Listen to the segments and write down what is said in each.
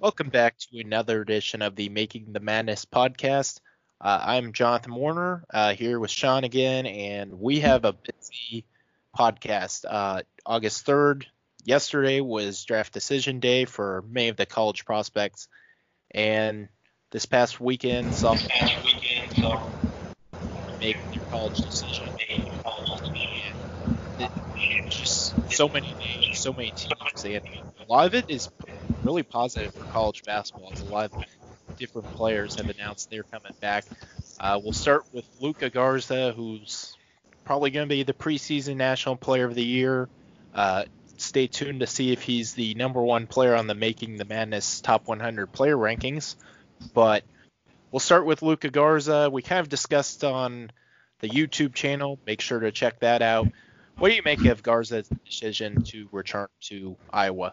Welcome back to another edition of the Making the Madness podcast. Uh, I'm Jonathan Warner uh, here with Sean again, and we have a busy podcast. Uh, August 3rd, yesterday was draft decision day for many of the college prospects, and this past weekend, some weekend, some make their college decision. Just so many names, so many teams, and a lot of it is really positive for college basketball. As a lot of different players have announced they're coming back. Uh, we'll start with Luka Garza, who's probably going to be the preseason National Player of the Year. Uh, stay tuned to see if he's the number one player on the Making the Madness Top 100 player rankings. But we'll start with Luka Garza. We kind of discussed on the YouTube channel. Make sure to check that out. What do you make of Garza's decision to return to Iowa?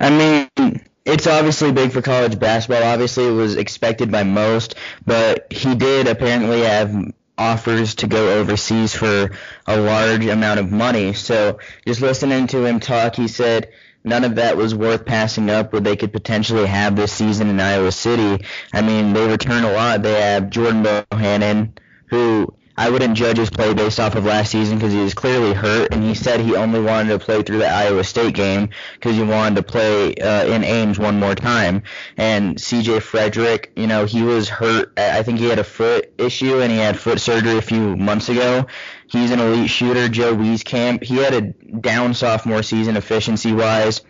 I mean, it's obviously big for college basketball. Obviously, it was expected by most, but he did apparently have offers to go overseas for a large amount of money. So just listening to him talk, he said none of that was worth passing up what they could potentially have this season in Iowa City. I mean, they return a lot. They have Jordan Bohannon, who I wouldn't judge his play based off of last season because he was clearly hurt, and he said he only wanted to play through the Iowa State game because he wanted to play uh, in Ames one more time. And C.J. Frederick, you know, he was hurt. I think he had a foot issue and he had foot surgery a few months ago. He's an elite shooter. Joe Wieskamp, he had a down sophomore season efficiency wise.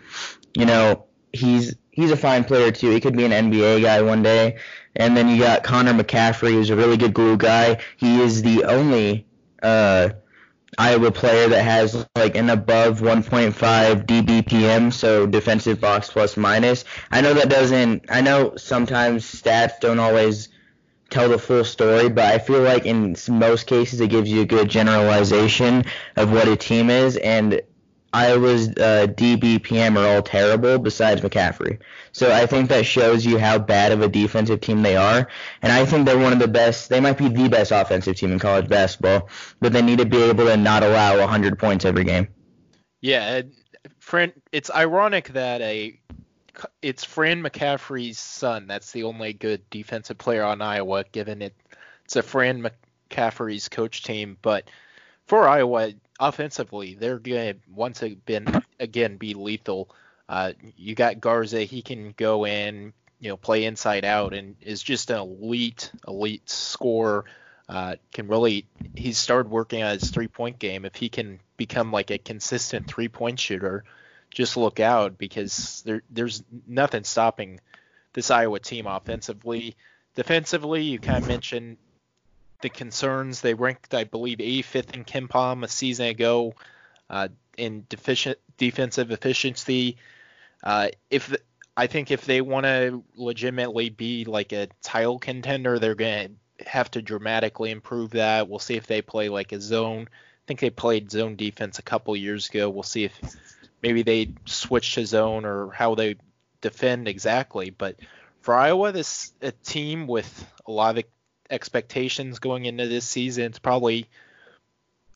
You know, he's he's a fine player too. He could be an NBA guy one day. And then you got Connor McCaffery, who's a really good glue guy. He is the only uh, Iowa player that has like an above 1.5 DBPM, so defensive box plus minus. I know that doesn't. I know sometimes stats don't always tell the full story, but I feel like in most cases it gives you a good generalization of what a team is, and Iowa's uh, DBPM are all terrible besides McCaffery. So I think that shows you how bad of a defensive team they are. And I think they're one of the best. They might be the best offensive team in college basketball, but they need to be able to not allow 100 points every game. Yeah, Fran. It's ironic that a it's Fran McCaffery's son. That's the only good defensive player on Iowa, given it, it's a Fran McCaffery's coach team. But for Iowa, offensively, they're going to once again again be lethal. Uh, you got Garza, he can go in, you know, play inside out, and is just an elite elite scorer. Uh, can really he's started working on his three point game. If he can become like a consistent three point shooter, just look out because there there's nothing stopping this Iowa team offensively. Defensively, you kind of mentioned the concerns. They ranked, I believe, 85th in KenPom a season ago uh, in deficient defensive efficiency. Uh, if I think if they want to legitimately be like a title contender, they're going to have to dramatically improve that. We'll see if they play like a zone. I think they played zone defense a couple years ago. We'll see if maybe they switch to zone or how they defend exactly. But for Iowa, this a team with a lot of expectations going into this season. It's probably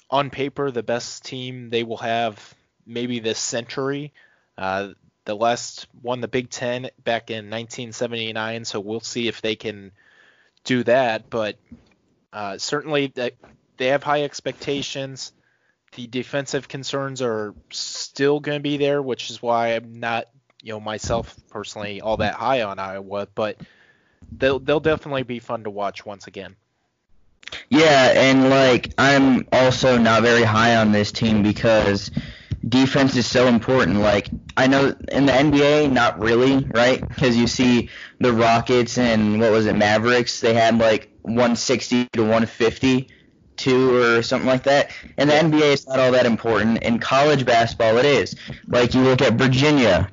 on paper the best team they will have maybe this century. Uh, the last won the Big Ten back in 1979, so we'll see if they can do that. But uh, certainly they have high expectations. The defensive concerns are still going to be there, which is why I'm not, you know, myself personally all that high on Iowa. But they'll they'll definitely be fun to watch once again. Yeah, and like I'm also not very high on this team because defense is so important. Like I know in the NBA, not really, right? Because you see the Rockets and what was it, Mavericks? They had like 160 to 150 two or something like that. And the NBA, is not all that important. In college basketball, it is. Like you look at Virginia,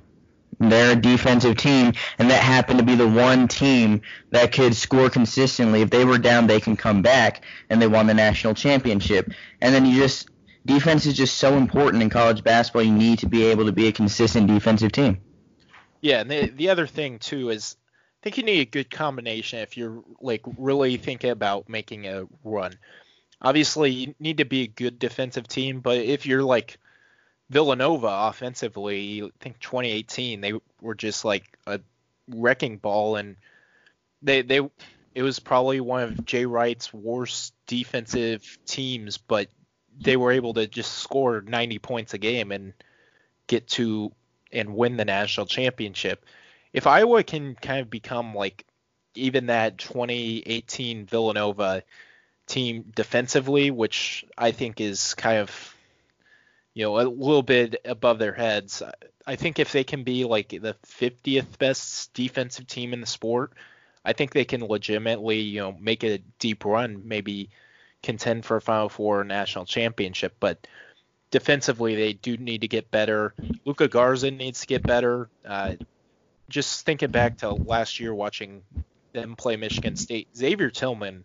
they're a defensive team, and that happened to be the one team that could score consistently. If they were down, they can come back, and they won the national championship. And then you just defense is just so important in college basketball. You need to be able to be a consistent defensive team. Yeah, and the, the other thing too is I think you need a good combination if you're like really thinking about making a run. Obviously, you need to be a good defensive team, but if you're like Villanova offensively, I think 2018 they were just like a wrecking ball, and they they it was probably one of Jay Wright's worst defensive teams, but they were able to just score 90 points a game and get to and win the national championship. If Iowa can kind of become like even that 2018 Villanova team defensively, which I think is kind of you know a little bit above their heads. I think if they can be like the 50th best defensive team in the sport, I think they can legitimately you know make a deep run, maybe contend for a Final Four national championship. But defensively, they do need to get better. Luka Garza needs to get better. Uh, just thinking back to last year watching them play Michigan State, Xavier Tillman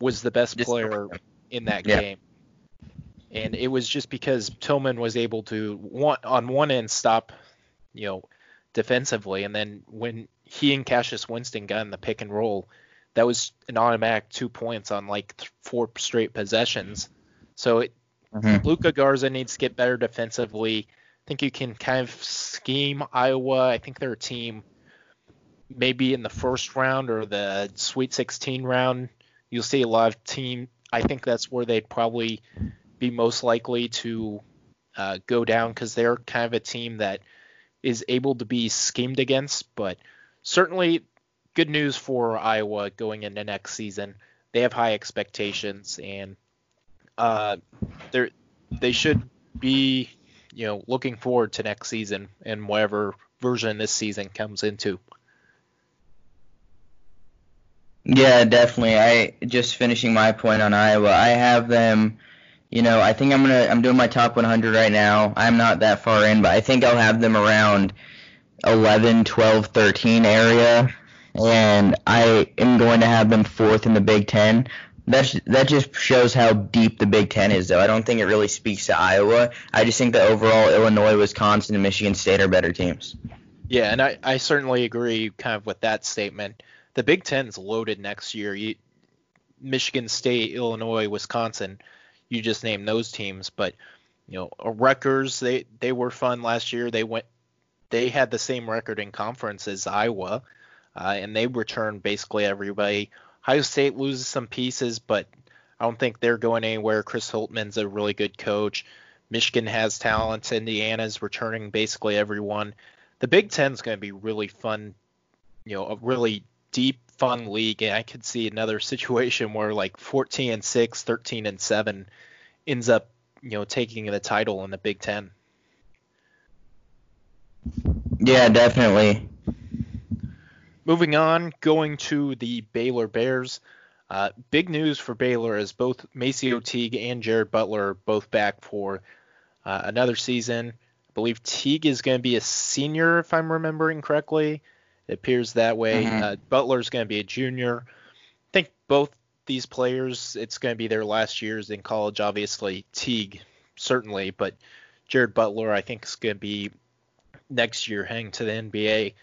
was the best player in that yeah. game. And it was just because Tillman was able to one on one end stop, you know, defensively, and then when he and Cassius Winston got in the pick and roll, that was an automatic two points on like th- four straight possessions. So it, mm-hmm. Luka Garza needs to get better defensively. I think you can kind of scheme Iowa. I think they're a team maybe in the first round or the Sweet 16 round. You'll see a lot of team. I think that's where they'd probably be most likely to uh, go down because they're kind of a team that is able to be schemed against. But certainly, good news for Iowa going into next season. They have high expectations, and uh, they they should be you know looking forward to next season and whatever version this season comes into. Yeah, definitely. I just finishing my point on Iowa. I have them. You know, I think I'm gonna. I'm doing my top 100 right now. I'm not that far in, but I think I'll have them around 11, 12, 13 area, and I am going to have them fourth in the Big Ten. That's that just shows how deep the Big Ten is, though. I don't think it really speaks to Iowa. I just think that overall Illinois, Wisconsin, and Michigan State are better teams. Yeah, and I, I certainly agree kind of with that statement the Big Ten's loaded next year. You, Michigan State, Illinois, Wisconsin, you just named those teams, but you know, Rutgers, they they were fun last year. They went, they had the same record in conference as Iowa, uh, and they returned basically everybody. Ohio State loses some pieces, but I don't think they're going anywhere. Chris Holtmann's a really good coach. Michigan has talent. Indiana's returning basically everyone. The Big Ten's going to be really fun. You know, a really deep, fun league, and I could see another situation where like 14 and 6, 13 and 7 ends up, you know, taking the title in the Big Ten. Yeah, definitely. Moving on, going to the Baylor Bears. Uh, big news for Baylor is both MaCio Teague and Jared Butler are both back for uh, another season. I believe Teague is going to be a senior, if I'm remembering correctly. It appears that way. Mm-hmm. Uh, Butler's going to be a junior. I think both these players, it's going to be their last years in college. Obviously, Teague certainly, but Jared Butler, I think, is going to be next year heading to the NBA.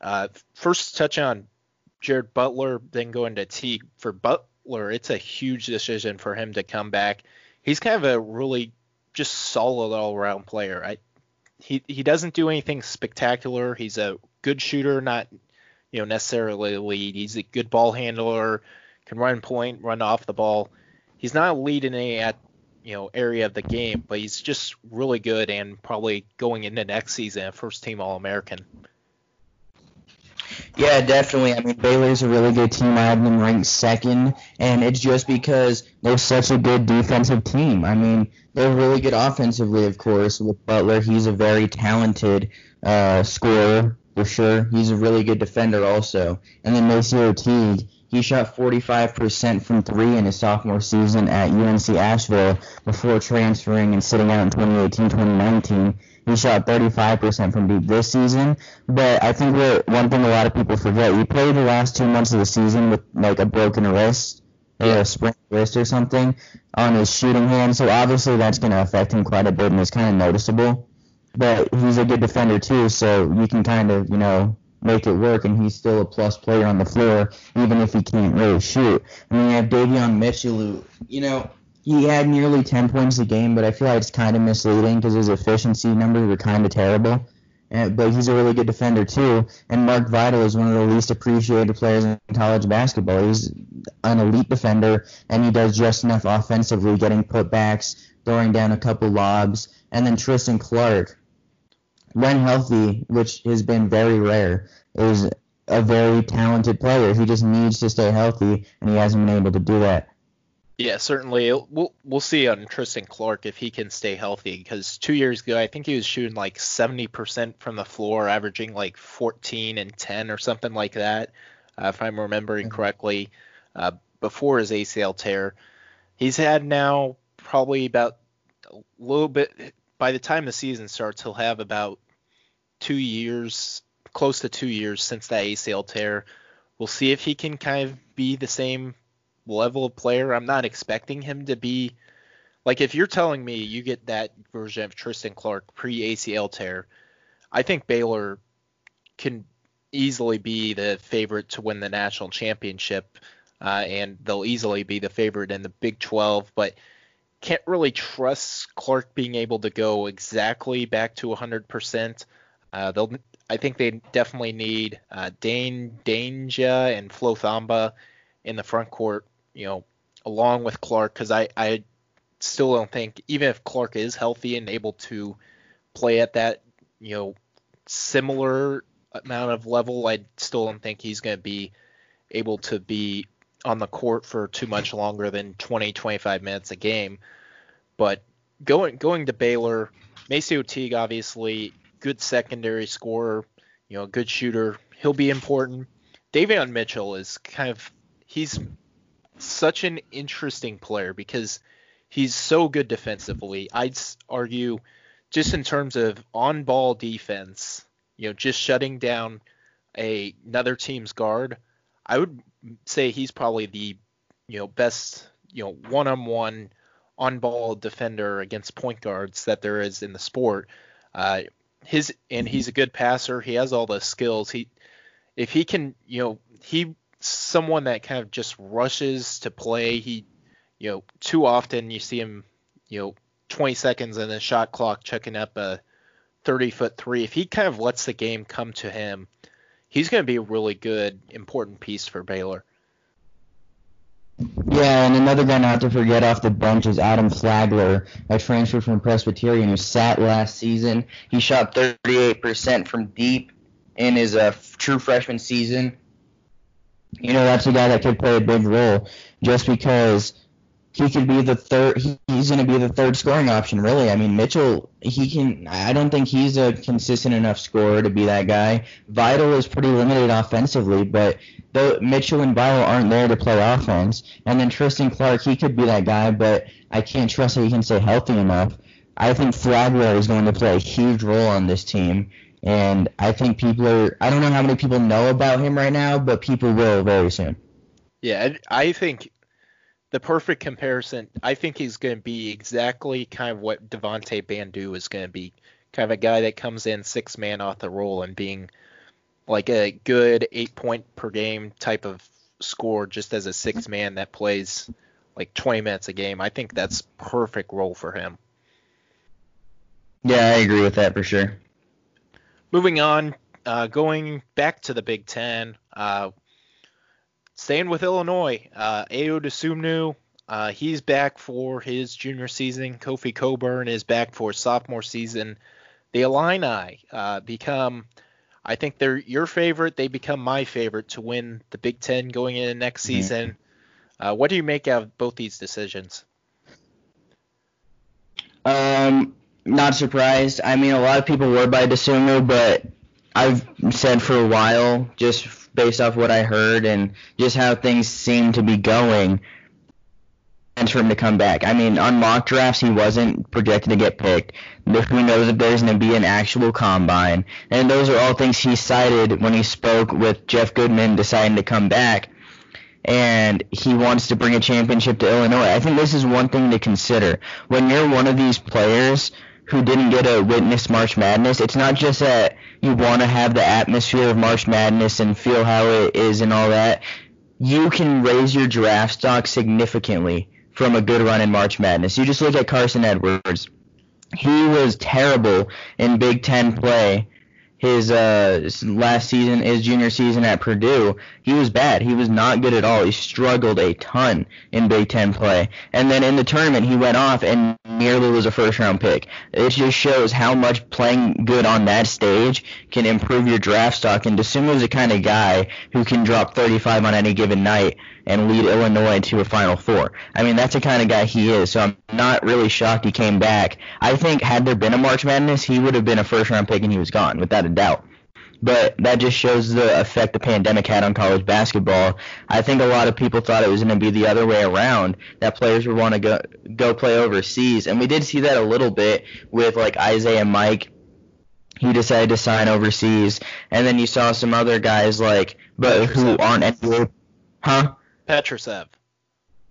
Uh, first touch on Jared Butler, then going to Teague. For Butler, it's a huge decision for him to come back. He's kind of a really just solid all around player. I, he he doesn't do anything spectacular. He's a good shooter, not you know necessarily a lead. He's a good ball handler, can run point, run off the ball. He's not a lead in any at you know area of the game, but he's just really good and probably going into next season a first team All American. Yeah, definitely. I mean, Baylor's a really good team. I have them ranked second, and it's just because they're such a good defensive team. I mean, they're really good offensively, of course. With Butler, he's a very talented uh, scorer for sure. He's a really good defender also. And then MaCio Teague, he shot 45% from three in his sophomore season at UNC Asheville before transferring and sitting out in 2018-2019. He shot 35% from deep this season, but I think what one thing a lot of people forget, he played the last two months of the season with like a broken wrist or a sprained wrist or something on his shooting hand, so obviously that's going to affect him quite a bit and it's kind of noticeable but he's a good defender too, so you can kind of, you know, make it work, and he's still a plus player on the floor, even if he can't really shoot. I mean, you have Davion Mitchell, who, you know, he had nearly 10 points a game, but I feel like it's kind of misleading because his efficiency numbers were kind of terrible. And, but he's a really good defender too. And Mark Vital is one of the least appreciated players in college basketball. He's an elite defender, and he does just enough offensively, getting putbacks, throwing down a couple lobs. And then Tristan Clark, when healthy, which has been very rare, is a very talented player. He just needs to stay healthy, and he hasn't been able to do that. Yeah, certainly. We'll we'll see on Tristan Clark if he can stay healthy because two years ago I think he was shooting like 70% from the floor, averaging like 14 and 10 or something like that, uh, if I'm remembering mm-hmm. correctly. Uh, before his ACL tear, he's had now probably about a little bit. By the time the season starts, he'll have about two years, close to two years since that ACL tear. We'll see if he can kind of be the same level of player. I'm not expecting him to be like if you're telling me you get that version of Tristan Clark pre ACL tear, I think Baylor can easily be the favorite to win the national championship, uh, and they'll easily be the favorite in the Big 12. But can't really trust Clark being able to go exactly back to 100%. Uh, they'll, I think they definitely need uh, Dain Dainja and Flo Thamba in the front court you know, along with Clark, because I, I still don't think, even if Clark is healthy and able to play at that, you know, similar amount of level, I still don't think he's going to be able to be on the court for too much longer than 20, 25 minutes a game. But going going to Baylor, MaCio Teague obviously good secondary scorer, you know, good shooter. He'll be important. Davion Mitchell is kind of he's such an interesting player because he's so good defensively. I'd argue, just in terms of on-ball defense, you know, just shutting down a, another team's guard, I would say he's probably the you know best you know one-on-one on-ball defender against point guards that there is in the sport. Uh, his and he's a good passer. He has all the skills. He if he can, you know, he someone that kind of just rushes to play. He, you know, too often you see him, you know, 20 seconds in the shot clock checking up a 30 foot three. If he kind of lets the game come to him, he's going to be a really good, important piece for Baylor. Yeah, and another guy not to forget off the bench is Adam Flagler, a transfer from Presbyterian who sat last season. He shot 38% from deep in his uh, true freshman season you know, that's a guy that could play a big role just because he could be the third. He, he's going to be the third scoring option, really. I mean, Mitchell, he can. I don't think he's a consistent enough scorer to be that guy. Vital is pretty limited offensively, but though Mitchell and Vital aren't there to play offense, and then Tristan Clark, he could be that guy, but I can't trust that he can stay healthy enough. I think Flagler is going to play a huge role on this team, and I think people are. I don't know how many people know about him right now, but people will very soon. Yeah, I think the perfect comparison. I think he's going to be exactly kind of what Devonte Bandoo is going to be. Kind of a guy that comes in six man off the roll and being like a good eight point per game type of score just as a six man that plays like 20 minutes a game. I think that's perfect role for him. Yeah, I agree with that for sure. Moving on, uh, going back to the Big Ten, uh, staying with Illinois, uh, Ayo Dosunmu, uh, he's back for his junior season. Kofi Cockburn is back for sophomore season. The Illini uh, become, I think they're your favorite. They become my favorite to win the Big Ten going into next mm-hmm. season. Uh, what do you make out of both these decisions? Um, not surprised. I mean, a lot of people were by Dosunmu, but I've said for a while, just based off what I heard and just how things seem to be going, for him to come back. I mean, on mock drafts, he wasn't projected to get picked. Who knows if there's going to be an actual combine? And those are all things he cited when he spoke with Jeff Goodman deciding to come back. And he wants to bring a championship to Illinois. I think this is one thing to consider. When you're one of these players who didn't get to witness March Madness, it's not just that you want to have the atmosphere of March Madness and feel how it is and all that. You can raise your draft stock significantly from a good run in March Madness. You just look at Carson Edwards. He was terrible in Big Ten play his uh last season, his junior season at Purdue, he was bad. He was not good at all. He struggled a ton in Big Ten play. And then in the tournament, he went off and nearly was a first round pick. It just shows how much playing good on that stage can improve your draft stock. And Dosunmu is the kind of guy who can drop 35 on any given night and lead Illinois to a Final Four. I mean, that's the kind of guy he is. So I'm not really shocked he came back. I think had there been a March Madness, he would have been a first round pick and he was gone, without a doubt. But that just shows the effect the pandemic had on college basketball. I think a lot of people thought it was going to be the other way around, that players would want to go go play overseas, and we did see that a little bit with like Isaiah Mike he decided to sign overseas, and then you saw some other guys like, but who aren't NBA, huh? Petrusev.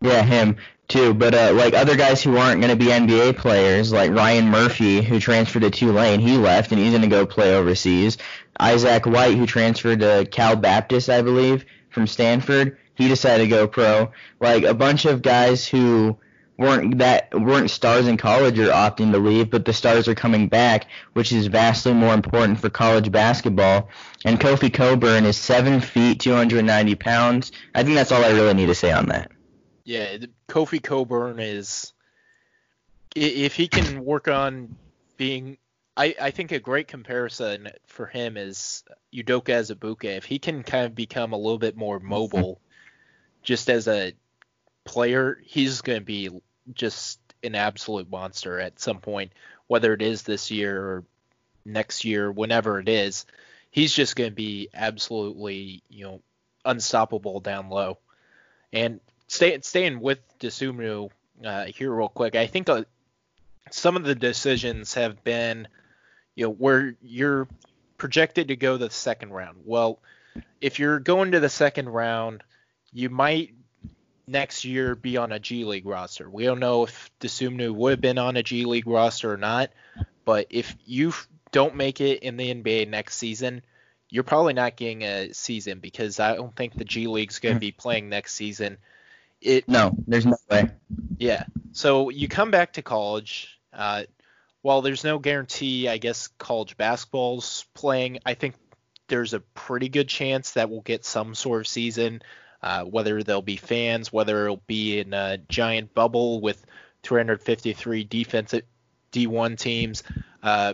Yeah, him too. But uh, like other guys who aren't going to be NBA players, like Ryan Murphy, who transferred to Tulane, he left and he's going to go play overseas. Isaac White, who transferred to Cal Baptist, I believe, from Stanford, he decided to go pro. Like a bunch of guys who weren't that weren't stars in college are opting to leave, but the stars are coming back, which is vastly more important for college basketball. And Kofi Cockburn is seven feet, 290 pounds. I think that's all I really need to say on that. Yeah, Kofi Cockburn is if he can work on being I, I think a great comparison for him is Udoka Azubuike. If he can kind of become a little bit more mobile just as a player, he's going to be just an absolute monster at some point, whether it is this year or next year, whenever it is. He's just going to be absolutely, you know, unstoppable down low. And stay, staying with Dosunmu uh, here real quick, I think uh, some of the decisions have been, you know, where you're projected to go the second round. Well, if you're going to the second round, you might next year be on a G League roster. We don't know if Dosunmu would have been on a G League roster or not, but if you don't make it in the NBA next season, you're probably not getting a season because I don't think the G League's going to be playing next season. It no, there's no way. Yeah. So you come back to college. Uh, while there's no guarantee, I guess college basketball's playing. I think there's a pretty good chance that we'll get some sort of season. Uh, whether there'll be fans, whether it'll be in a giant bubble with 353 defensive D1 teams. Uh,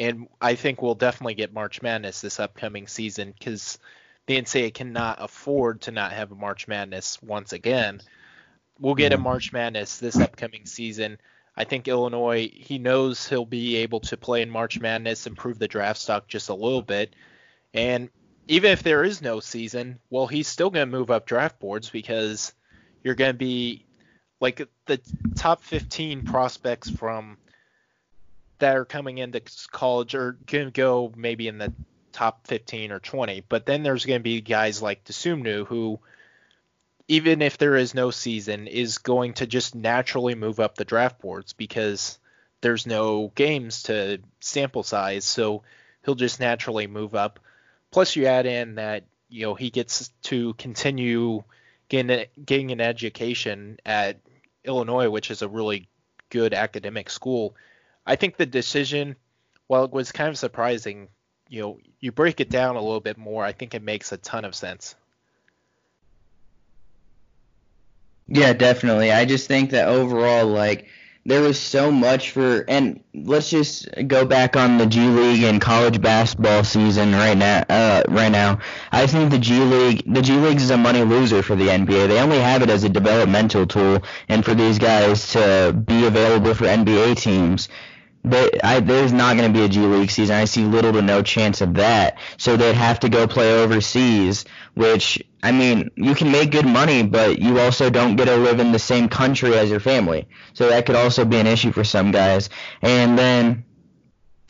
and I think we'll definitely get March Madness this upcoming season because the NCAA cannot afford to not have a March Madness once again. We'll get a mm-hmm. March Madness this upcoming season. I think Illinois, he knows he'll be able to play in March Madness, improve the draft stock just a little bit. And even if there is no season, well, he's still going to move up draft boards because you're going to be like the top 15 prospects from that are coming into college are going to go maybe in the top 15 or 20. But then there's going to be guys like Dosunmu who, even if there is no season, is going to just naturally move up the draft boards because there's no games to sample size. So he'll just naturally move up. Plus, you add in that you know he gets to continue getting getting an education at Illinois, which is a really good academic school. I think the decision, while it was kind of surprising, you know, you break it down a little bit more. I think it makes a ton of sense. Yeah, definitely. I just think that overall, like there was so much for and let's just go back on the G League and college basketball season right now uh, right now. I think the G League the G League is a money loser for the NBA. They only have it as a developmental tool and for these guys to be available for NBA teams I, there's not going to be a G League season. I see little to no chance of that. So they'd have to go play overseas, which, I mean, you can make good money, but you also don't get to live in the same country as your family. So that could also be an issue for some guys. And then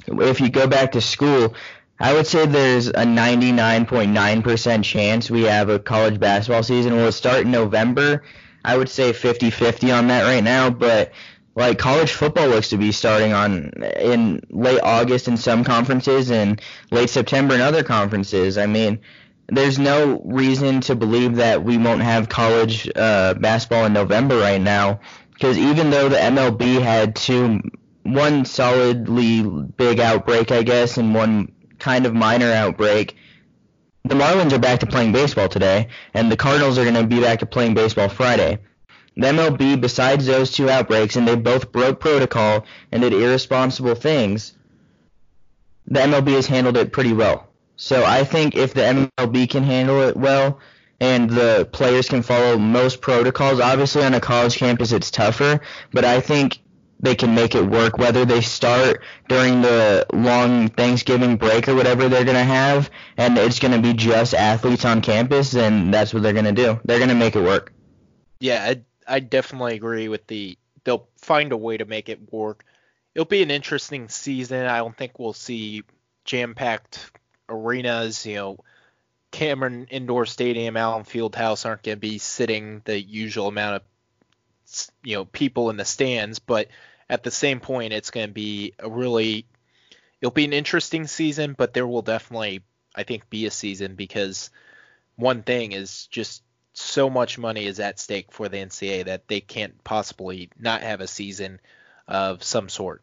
if you go back to school, I would say there's a 99.9% chance we have a college basketball season. Will it start in November? I would say 50-50 on that right now, but like college football looks to be starting on in late August in some conferences and late September in other conferences. I mean, there's no reason to believe that we won't have college uh, basketball in November right now. Because even though the MLB had two, one solidly big outbreak, I guess, and one kind of minor outbreak, the Marlins are back to playing baseball today, and the Cardinals are going to be back to playing baseball Friday. The MLB, besides those two outbreaks, and they both broke protocol and did irresponsible things, the MLB has handled it pretty well. So I think if the MLB can handle it well and the players can follow most protocols, obviously on a college campus it's tougher, but I think they can make it work whether they start during the long Thanksgiving break or whatever they're going to have and it's going to be just athletes on campus then that's what they're going to do. They're going to make it work. Yeah, I, definitely agree with the they'll find a way to make it work. It'll be an interesting season. I don't think we'll see jam-packed arenas, you know, Cameron Indoor Stadium, Allen Fieldhouse aren't going to be sitting the usual amount of you know people in the stands, but at the same point, it's going to be a really it'll be an interesting season, but there will definitely I think be a season because one thing is just so much money is at stake for the NCAA that they can't possibly not have a season of some sort.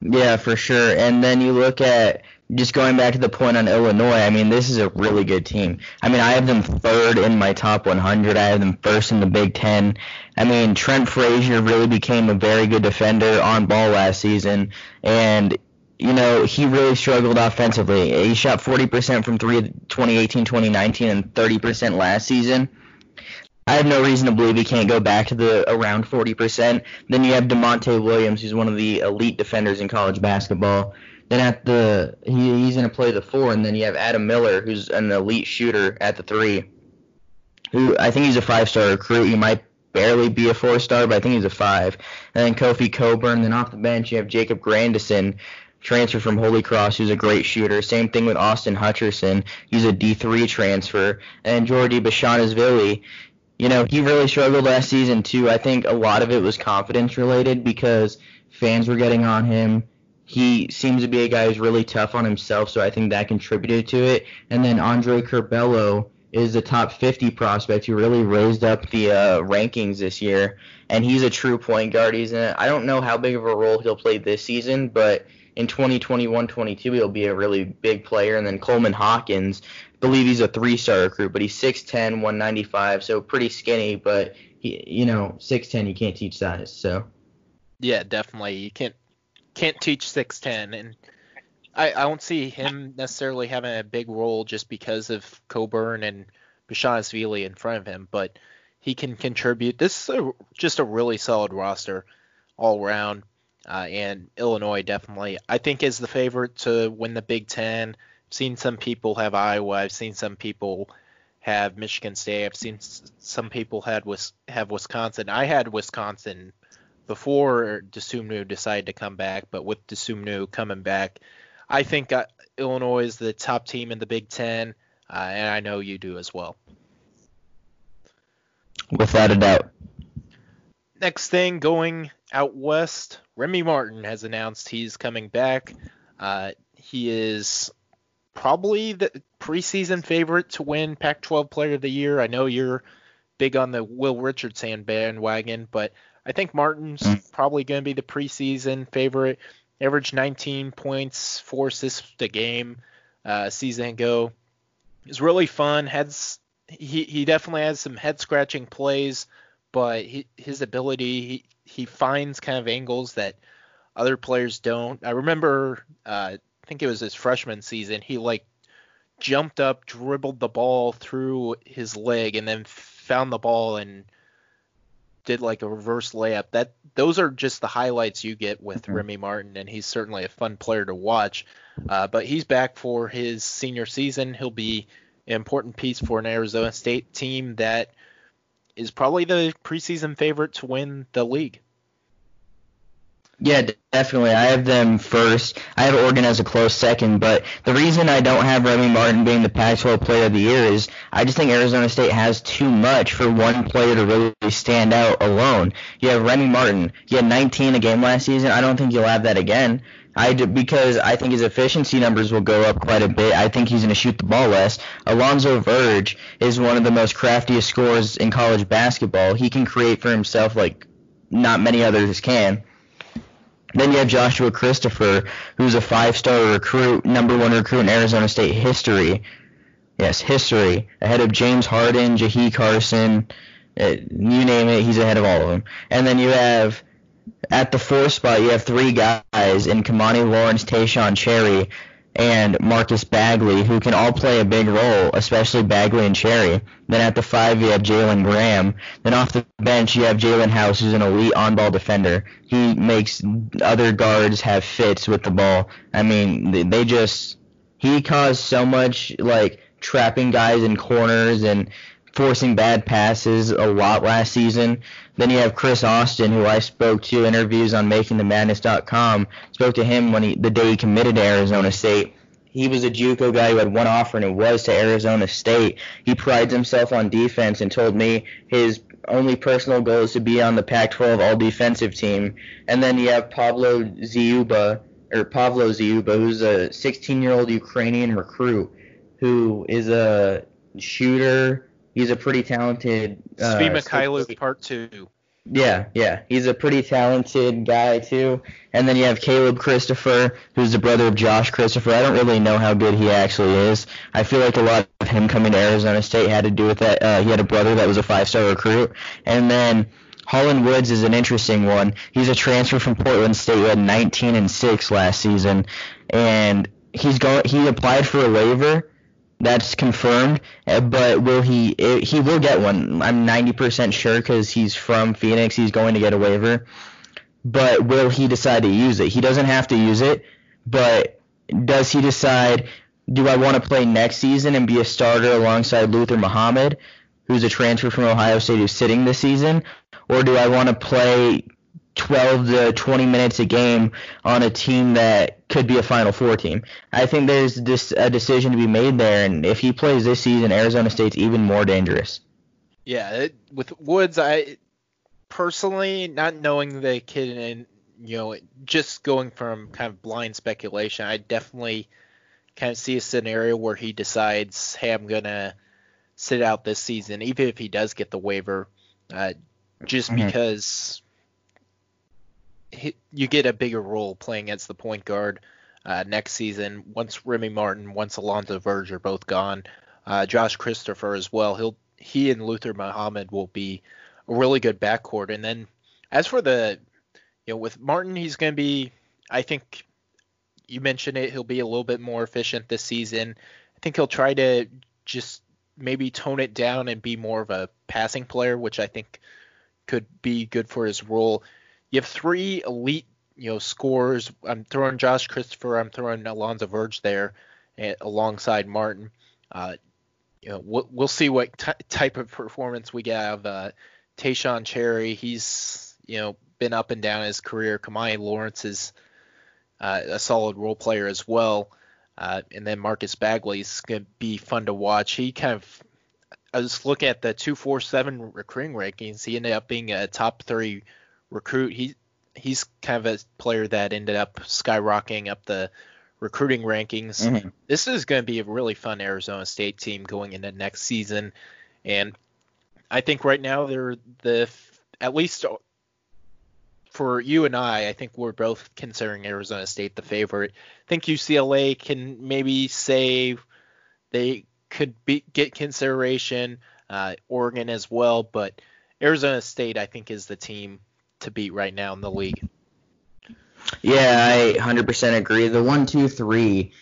Yeah, for sure. And then you look at just going back to the point on Illinois. I mean, this is a really good team. I mean, I have them third in my top 100. I have them first in the Big Ten. I mean, Trent Frazier really became a very good defender on ball last season, and you know, he really struggled offensively. He shot 40% from three 2018, 2019, and 30% last season. I have no reason to believe he can't go back to the around 40%. Then you have Da'Monte Williams, who's one of the elite defenders in college basketball. Then at the he, he's going to play the four, and then you have Adam Miller, who's an elite shooter at the three. Who I think he's a five-star recruit. He might barely be a four-star, but I think he's a five. And then Kofi Cockburn. Then off the bench you have Jacob Grandison, transfer from Holy Cross, who's a great shooter. Same thing with Austin Hutcherson. He's a D3 transfer. And Giorgi Bezhanishvili, you know, he really struggled last season too. I think a lot of it was confidence related because fans were getting on him. He seems to be a guy who's really tough on himself, so I think that contributed to it. And then Andre Curbelo is the top 50 prospect who really raised up the uh, rankings this year, and he's a true point guard. He's in, I don't know how big of a role he'll play this season, but in 2021-22 he'll be a really big player. And then Coleman Hawkins I believe he's a three-star recruit, but he's 6'10", 195, so pretty skinny. But he, you know, 6'10", you can't teach size. So. Yeah, definitely. You can't can't teach 6'10", and I, I don't see him necessarily having a big role just because of Cockburn and Bezhanishvili in front of him, but he can contribute. This is a, just a really solid roster all around, uh, and Illinois definitely I think is the favorite to win the Big Ten seen some people have Iowa. I've seen some people have Michigan State. I've seen some people had have Wisconsin. I had Wisconsin before Dosunmu decided to come back, but with Dosunmu coming back, I think uh, Illinois is the top team in the Big Ten, uh, and I know you do as well. Without a doubt. Next thing, going out west, Remy Martin has announced he's coming back. Uh, he is probably the preseason favorite to win Pac-12 Player of the Year. I know you're big on the Will Richardson bandwagon, but I think Martin's mm. probably going to be the preseason favorite. Averaged 19 points, four assists a game uh, season ago. It's really fun. Has he he definitely has some head scratching plays, but he, his ability he he finds kind of angles that other players don't. I remember uh, I think it was his freshman season, he like jumped up, dribbled the ball through his leg, and then found the ball and did like a reverse layup. That those are just the highlights you get with mm-hmm. Remy Martin, and he's certainly a fun player to watch. Uh, but he's back for his senior season. He'll be an important piece for an Arizona State team that is probably the preseason favorite to win the league. Yeah, definitely. I have them first. I have Oregon as a close second, but the reason I don't have Remy Martin being the Pac-12 Player of the Year is I just think Arizona State has too much for one player to really stand out alone. You have Remy Martin. He had 19 a game last season. I don't think you'll have that again. I do, because I think his efficiency numbers will go up quite a bit. I think he's going to shoot the ball less. Alonzo Verge is one of the most craftiest scorers in college basketball. He can create for himself like not many others can. Then you have Joshua Christopher, who's a five-star recruit, number one recruit in Arizona State history. Yes, history. Ahead of James Harden, Jahii Carson, uh, you name it, he's ahead of all of them. And then you have at the four spot, you have three guys in Kimani Lawrence, Taeshon Cherry, and Marcus Bagley, who can all play a big role, especially Bagley and Cherry. Then at the five, you have Jalen Graham. Then off the bench, you have Jalen House, who's an elite on-ball defender. He makes other guards have fits with the ball. I mean, they just he caused so much like trapping guys in corners and forcing bad passes a lot last season. Then you have Chris Austin, who I spoke to interviews on MakingTheMadness.com. Spoke to him when he the day he committed to Arizona State. He was a JUCO guy who had one offer, and it was to Arizona State. He prides himself on defense, and told me his only personal goal is to be on the Pac-12 All-Defensive team. And then you have Pablo Dziuba, or Pablo Dziuba, who's a 16-year-old Ukrainian recruit who is a shooter He's a pretty talented. Uh, Svi Mykhailiuk part two. Yeah, yeah, he's a pretty talented guy too. And then you have Caleb Christopher, who's the brother of Josh Christopher. I don't really know how good he actually is. I feel like a lot of him coming to Arizona State had to do with that. Uh, he had a brother that was a five-star recruit, and then Holland Woods is an interesting one. He's a transfer from Portland State He had 19 and six last season, and he's going. He applied for a waiver that's confirmed. Uh, but will he? Uh, he will get one. I'm 90% sure because he's from Phoenix. He's going to get a waiver. But will he decide to use it? He doesn't have to use it. But does he decide? Do I want to play next season and be a starter alongside Luther Muhammad, who's a transfer from Ohio State who's sitting this season, or do I want to play 12 to 20 minutes a game on a team that could be a Final Four team. I think there's this a decision to be made there, and if he plays this season, Arizona State's even more dangerous. Yeah, it, with Woods, I personally not knowing the kid and you know just going from kind of blind speculation, I definitely kind of see a scenario where he decides, hey, I'm gonna sit out this season, even if he does get the waiver, uh, just mm-hmm. because you get a bigger role playing as the point guard uh, next season. Once Remy Martin, once Alonzo Verge are both gone, uh, Josh Christopher as well. He'll he and Luther Muhammad will be a really good backcourt. And then as for the you know with Martin, he's going to be I think you mentioned it. He'll be a little bit more efficient this season. I think he'll try to just maybe tone it down and be more of a passing player, which I think could be good for his role you have three elite, you know, scorers. I'm throwing Josh Christopher. I'm throwing Alonzo Verge there, and, alongside Martin. Uh, you know, we'll, we'll see what t- type of performance we get out of uh, Taeshon Cherry. He's you know been up and down his career. Kimani Lawrence is uh, a solid role player as well. Uh, and then Marcus Bagley is going to be fun to watch. He kind of, I was looking at the 247 recruiting rankings. He ended up being a top three recruit. He he's kind of a player that ended up skyrocketing up the recruiting rankings. Mm-hmm. This is going to be a really fun Arizona State team going into next season, and I think right now they're the at least for you and I, I think we're both considering Arizona State the favorite. I think UCLA can maybe say they could be, get consideration, uh, Oregon as well, but Arizona State I think is the team to beat right now in the league. Yeah, I 100% agree. The one, two, three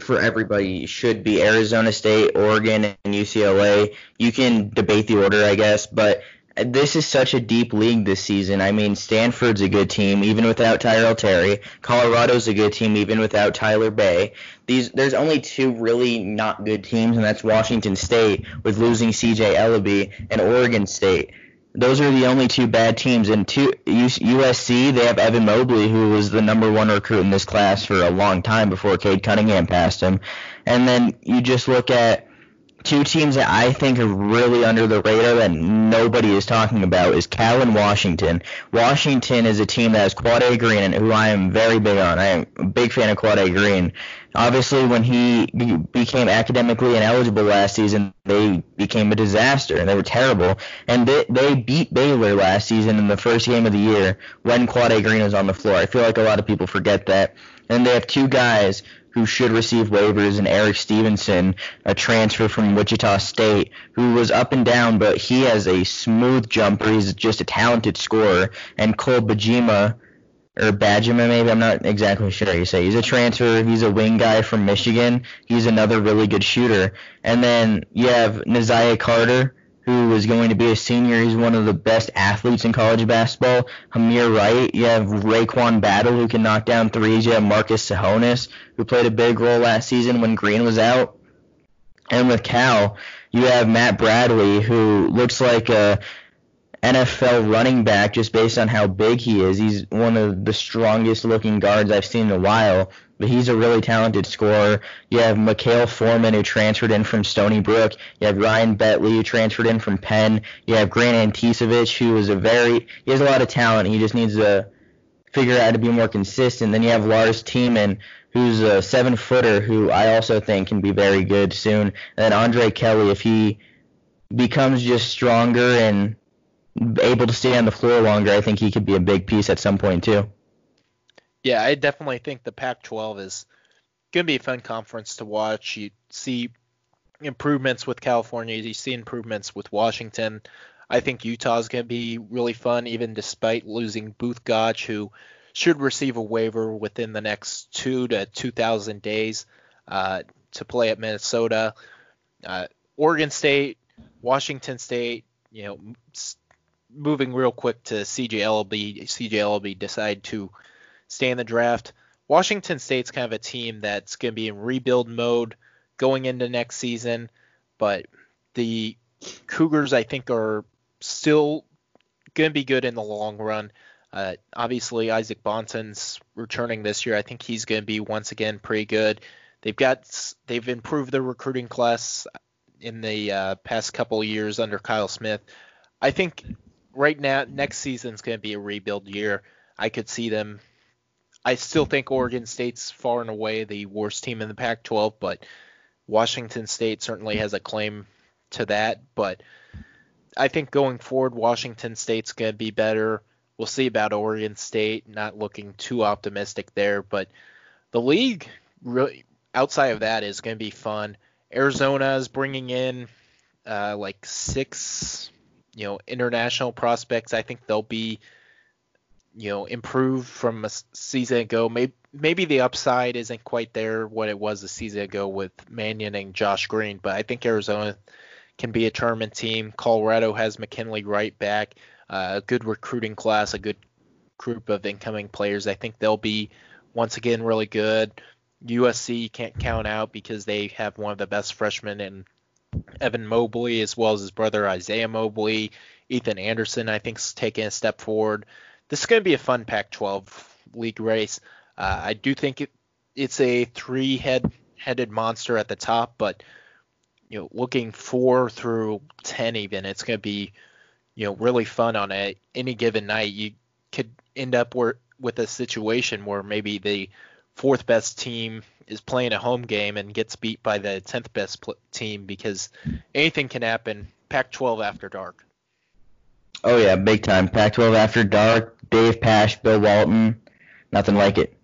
for everybody should be Arizona State, Oregon, and UCLA. You can debate the order, I guess, but this is such a deep league this season. I mean, Stanford's a good team even without Tyrell Terry. Colorado's a good team even without Tyler Bey. These there's only two really not good teams, and that's Washington State with losing C.J. Elleby and Oregon State those are the only two bad teams. And two, USC, they have Evan Mobley, who was the number one recruit in this class for a long time before Cade Cunningham passed him. And then you just look at two teams that I think are really under the radar that nobody is talking about is Cal and Washington. Washington is a team that has Quade Green, and who I am very big on. I am a big fan of Quade Green. Obviously, when he became academically ineligible last season, they became a disaster and they were terrible. And they, they beat Baylor last season in the first game of the year when Quade Green was on the floor. I feel like a lot of people forget that. And they have two guys who should receive waivers, and Erik Stevenson, a transfer from Wichita State, who was up and down, but he has a smooth jumper. He's just a talented scorer. And Cole Bajema, or Bajima maybe, I'm not exactly sure you say. He's a transfer. He's a wing guy from Michigan. He's another really good shooter. And then you have Nahziah Carter, who is going to be a senior. He's one of the best athletes in college basketball. Hameir Wright. You have RaeQuan Battle, who can knock down threes. You have Marcus Tsohonis, who played a big role last season when Green was out. And with Cal, you have Matt Bradley, who looks like a NFL running back just based on how big he is. He's one of the strongest looking guards I've seen in a while but he's a really talented scorer. You have Makale Foreman who transferred in from Stony Brook. You have Ryan Betley who transferred in from Penn. You have Grant Anticevich who is a very he has a lot of talent. He just needs to figure out how to be more consistent. Then you have Lars Thiemann who's a seven footer who I also think can be very good soon. And then Andre Kelly if he becomes just stronger and able to stay on the floor longer, I think he could be a big piece at some point too. Yeah, I definitely think the Pac-12 is going to be a fun conference to watch. You see improvements with California, you see improvements with Washington. I think Utah is going to be really fun, even despite losing Both Gach, who should receive a waiver within the next two to 2,000 days uh, to play at Minnesota. Uh, Oregon State, Washington State, you know, moving real quick to C.J. Elleby. CJLB decide to stay in the draft. Washington State's kind of a team that's going to be in rebuild mode going into next season, but the Cougars, I think, are still going to be good in the long run. Uh, obviously, Isaac Bonton's returning this year. I think he's going to be once again pretty good. They've got they've improved their recruiting class in the uh, past couple years under Kyle Smith. I think right now next season's going to be a rebuild year. I could see them I still think Oregon State's far and away the worst team in the Pac-12, but Washington State certainly has a claim to that. But I think going forward, Washington State's going to be better. We'll see about Oregon State. Not looking too optimistic there, but the league really outside of that is going to be fun. Arizona is bringing in uh, like six, you know, international prospects. I think they'll be you know improve from a season ago. Maybe maybe the upside isn't quite there what it was a season ago with Mannion and Josh Green, but I think Arizona can be a tournament team. Colorado has McKinley Wright back, uh, a good recruiting class, a good group of incoming players. I think they'll be once again really good. USC can't count out because they have one of the best freshmen in Evan Mobley as well as his brother Isaiah Mobley. Ethan Anderson, I think, is taking a step forward this is going to be a fun Pac-12 league race. Uh, I do think it, it's a three-head headed monster at the top, but you know, looking four through ten even, it's going to be you know really fun on a, any given night. You could end up where, with a situation where maybe the fourth best team is playing a home game and gets beat by the tenth best pl- team because anything can happen. Pac-12 after dark. Oh yeah, big time. Pac-12 after dark. Dave Pasch, Bill Walton, nothing like it.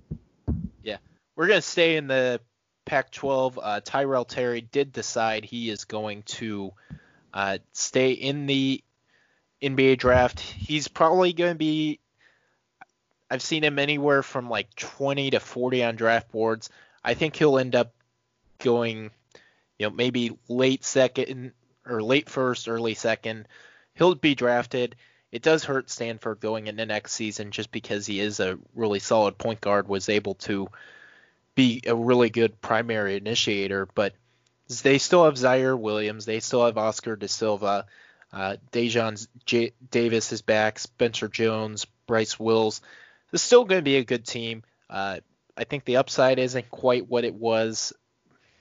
Yeah, we're gonna stay in the Pac-12. Uh, Tyrell Terry did decide he is going to uh, stay in the NBA draft. He's probably going to be. I've seen him anywhere from like 20 to 40 on draft boards. I think he'll end up going, you know, maybe late second or late first, early second he'll be drafted. It does hurt Stanford going into next season just because he is a really solid point guard, was able to be a really good primary initiator, but they still have Ziaire Williams, they still have Oscar da Silva, uh, Daejon J- Davis is back, Spencer Jones, Bryce Wills. It's still going to be a good team. Uh, I think the upside isn't quite what it was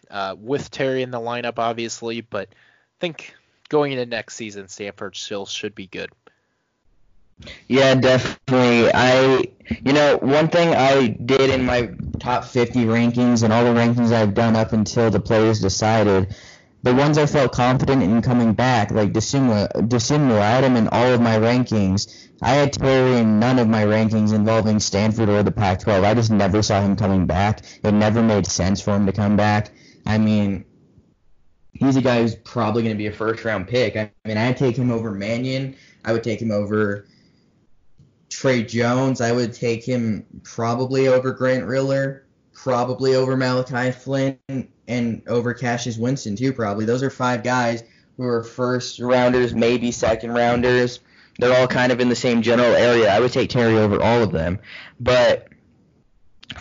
uh, with Terry in the lineup, obviously, but I think going into next season, Stanford still should be good. Yeah, definitely. I, you know, one thing I did in my top 50 rankings and all the rankings I've done up until the players decided, the ones I felt confident in coming back, like I had him in all of my rankings. I had Terry in none of my rankings involving Stanford or the Pac-12. I just never saw him coming back. It never made sense for him to come back. I mean, he's a guy who's probably going to be a first-round pick. I mean, I'd take him over Mannion. I would take him over Tre Jones. I would take him probably over Grant Riller, probably over Malachi Flynn, and over Cassius Winston too. Probably those are five guys who are first rounders, maybe second rounders. They're all kind of in the same general area. I would take Terry over all of them, but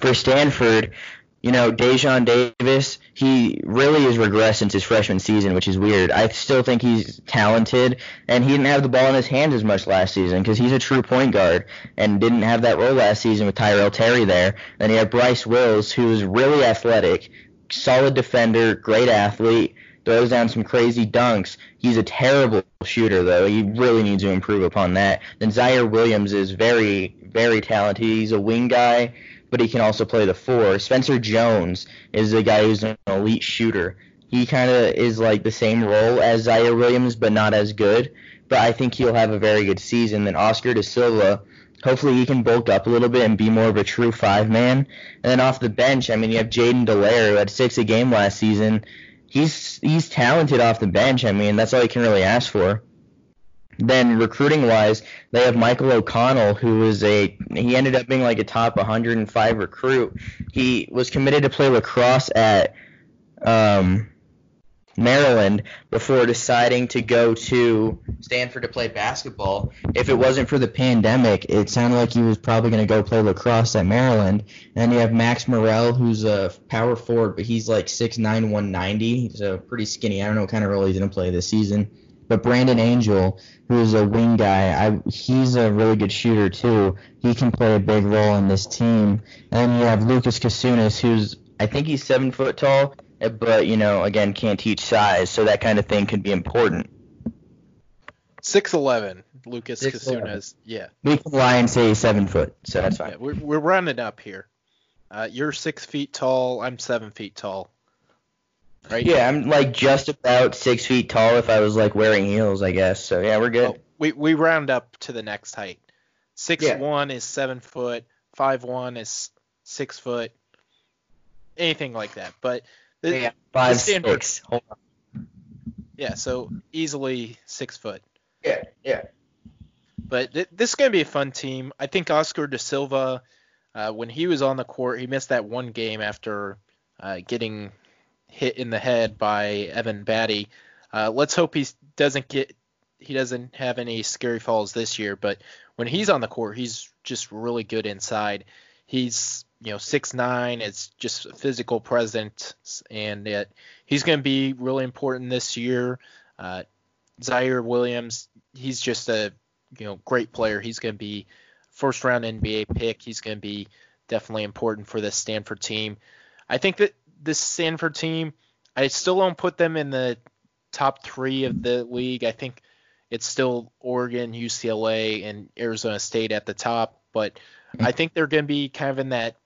for Stanford, you know, Daejon Davis, he really has regressed since his freshman season, which is weird. I still think he's talented, and he didn't have the ball in his hands as much last season because he's a true point guard and didn't have that role last season with Tyrell Terry there. Then you have Bryce Wills, who's really athletic, solid defender, great athlete, throws down some crazy dunks. He's a terrible shooter, though. He really needs to improve upon that. Then Ziaire Williams is very, very talented. He's a wing guy but he can also play the four. Spencer Jones is a guy who's an elite shooter. He kind of is like the same role as Ziaire Williams, but not as good. But I think he'll have a very good season. Then Oscar da Silva, hopefully he can bulk up a little bit and be more of a true five man. And then off the bench, I mean, you have Jaiden Delaire who had six a game last season. He's he's talented off the bench. I mean, that's all you can really ask for. Then recruiting wise, they have Michael O'Connell, who is a he ended up being like a top 105 recruit. He was committed to play lacrosse at um, Maryland before deciding to go to Stanford to play basketball. If it wasn't for the pandemic, it sounded like he was probably going to go play lacrosse at Maryland. And then you have Max Murrell, who's a power forward, but he's like 6'9", 190. He's a pretty skinny. I don't know what kind of role he's going to play this season. But Brandon Angel, who is a wing guy, I, he's a really good shooter too. He can play a big role in this team. And then you have Lucas Kisunas, who's I think he's seven foot tall, but you know, again, can't teach size, so that kind of thing could be important. Six eleven, Lucas Kisunas. Yeah. We can lie and say he's seven foot, so that's fine. Yeah, we're we're rounding up here. Uh, you're six feet tall. I'm seven feet tall right? Yeah, I'm like just about six feet tall if I was like wearing heels, I guess. So yeah, we're good. Well, we we round up to the next height. Six yeah. one is seven foot. Five one is six foot. Anything like that, but the, yeah, five the standard, six. Hold on. Yeah, so easily six foot. Yeah, yeah. But th- this is gonna be a fun team. I think Oscar da Silva, uh, when he was on the court, he missed that one game after uh, getting hit in the head by Evan Battey. Uh, let's hope he doesn't get he doesn't have any scary falls this year. But when he's on the court, he's just really good inside. He's you know six nine. It's just physical presence, and it, he's going to be really important this year. Uh, Ziaire Williams, he's just a you know great player. He's going to be first round NBA pick. He's going to be definitely important for this Stanford team. I think that this Stanford team, I still don't put them in the top three of the league. I think it's still Oregon, UCLA, and Arizona State at the top, but I think they're going to be kind of in that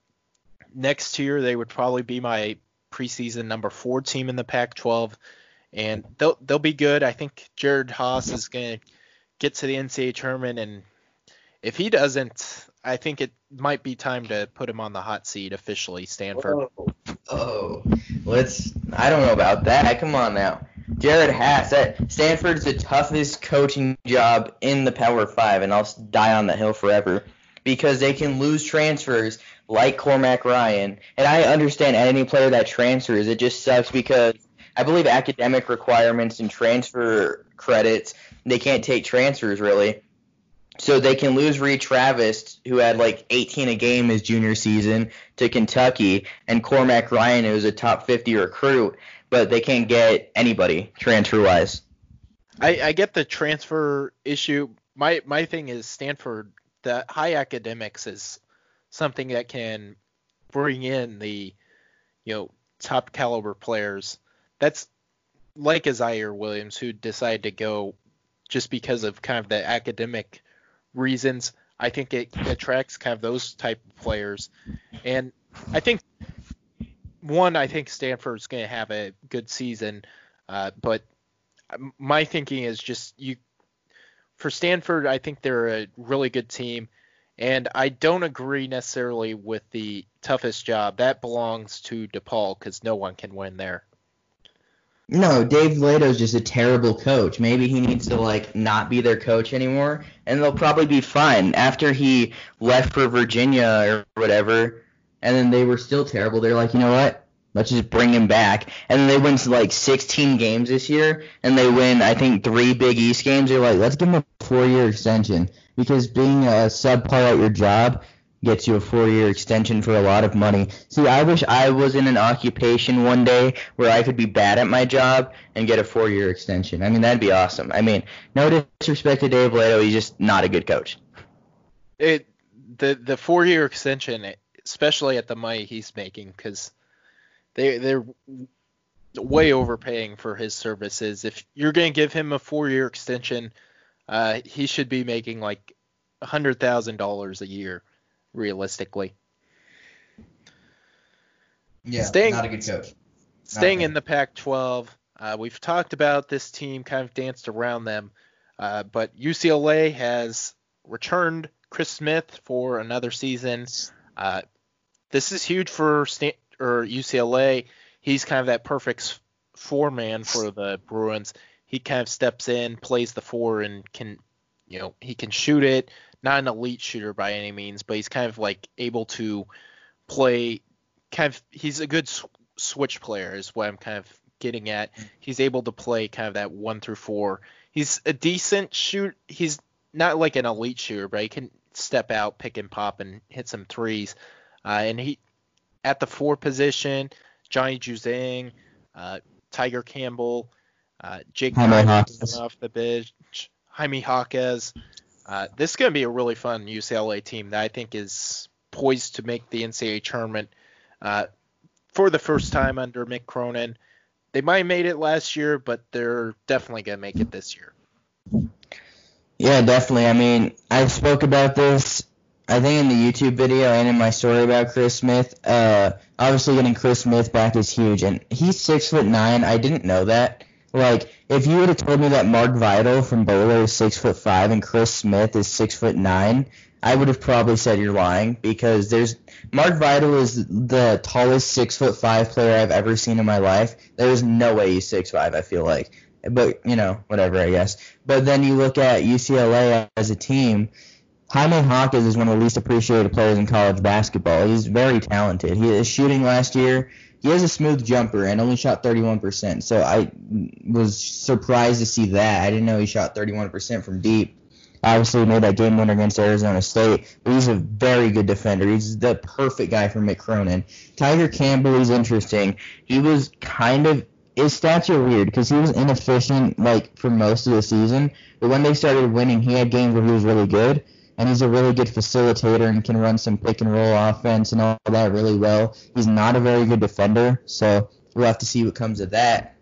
next year. They would probably be my preseason number four team in the Pac-12, and they'll they'll be good. I think Jerod Haase is going to get to the NCAA tournament, and if he doesn't, I think it might be time to put him on the hot seat officially, Stanford. Oh, oh. let's. I don't know about that. Come on now, Jerod Haase. That Stanford's the toughest coaching job in the Power Five, and I'll die on that hill forever because they can lose transfers like Cormac Ryan. And I understand any player that transfers, it just sucks because I believe academic requirements and transfer credits they can't take transfers really. So they can lose Reid Travis, who had like 18 a game his junior season, to Kentucky, and Cormac Ryan, who was a top 50 recruit, but they can't get anybody transfer wise. I, I get the transfer issue. My my thing is Stanford. The high academics is something that can bring in the, you know, top caliber players. That's like Ziaire Williams, who decided to go just because of kind of the academic reasons. I think it attracts kind of those type of players, and I think one, I think Stanford's going to have a good season, uh, but my thinking is just you for Stanford. I think they're a really good team, and I don't agree necessarily with the toughest job. That belongs to DePaul because no one can win there. No, Dave Leitao's just a terrible coach. Maybe he needs to like not be their coach anymore, and they'll probably be fine. After he left for Virginia or whatever, and then they were still terrible. They're like, you know what? Let's just bring him back. And then they win like 16 games this year, and they win I think three Big East games. They're like, let's give him a four-year extension because being a subpar at your job gets you a four-year extension for a lot of money. See, I wish I was in an occupation one day where I could be bad at my job and get a four-year extension. I mean, that'd be awesome. I mean, no disrespect to Dave Leitao, he's just not a good coach. It the the four-year extension, especially at the money he's making, because they they're way overpaying for his services. If you're to give him a four-year extension, uh, he should be making like hundred thousand dollars a year realistically. Yeah, staying, not a good coach. Not staying in the Pac-12, uh, we've talked about this team, kind of danced around them, uh, but UCLA has returned Chris Smith for another season. Uh, this is huge for Stan- or UCLA. He's kind of that perfect four man for the Bruins. He kind of steps in, plays the four, and can, you know, he can shoot it not an elite shooter by any means, but he's kind of like able to play. Kind of, he's a good sw- switch player, is what I'm kind of getting at. He's able to play kind of that one through four. He's a decent shoot. He's not like an elite shooter, but he can step out, pick and pop, and hit some threes. Uh, and he at the four position, Johnny Juzang, uh, Tiger Campbell, uh, Jake off the bench, Jaime Jaquez, uh, this is going to be a really fun UCLA team that I think is poised to make the NCAA tournament uh, for the first time under Mick Cronin. They might have made it last year, but they're definitely going to make it this year. Yeah, definitely. I mean, I spoke about this, I think, in the YouTube video and in my story about Chris Smith. Uh, obviously, getting Chris Smith back is huge, and he's six foot nine. I didn't know that. Like, if you would have told me that Mark Vital from Baylor is six foot five and Chris Smith is six foot nine, I would have probably said you're lying because there's Mark Vital is the tallest six foot five player I've ever seen in my life. There's no way he's six five. I feel like, but you know, whatever, I guess. But then you look at UCLA as a team. Jaime Hawkins is one of the least appreciated players in college basketball. He's very talented. He is shooting last year he has a smooth jumper and only shot 31%. So I was surprised to see that. I didn't know he shot 31% from deep. Obviously, made that game winner against Arizona State, but he's a very good defender. He's the perfect guy for Mick Cronin. Tiger Campbell is interesting. He was kind of his stats are weird because he was inefficient like for most of the season, but when they started winning, he had games where he was really good and he's a really good facilitator and can run some pick and roll offense and all that really well. He's not a very good defender, so we'll have to see what comes of that.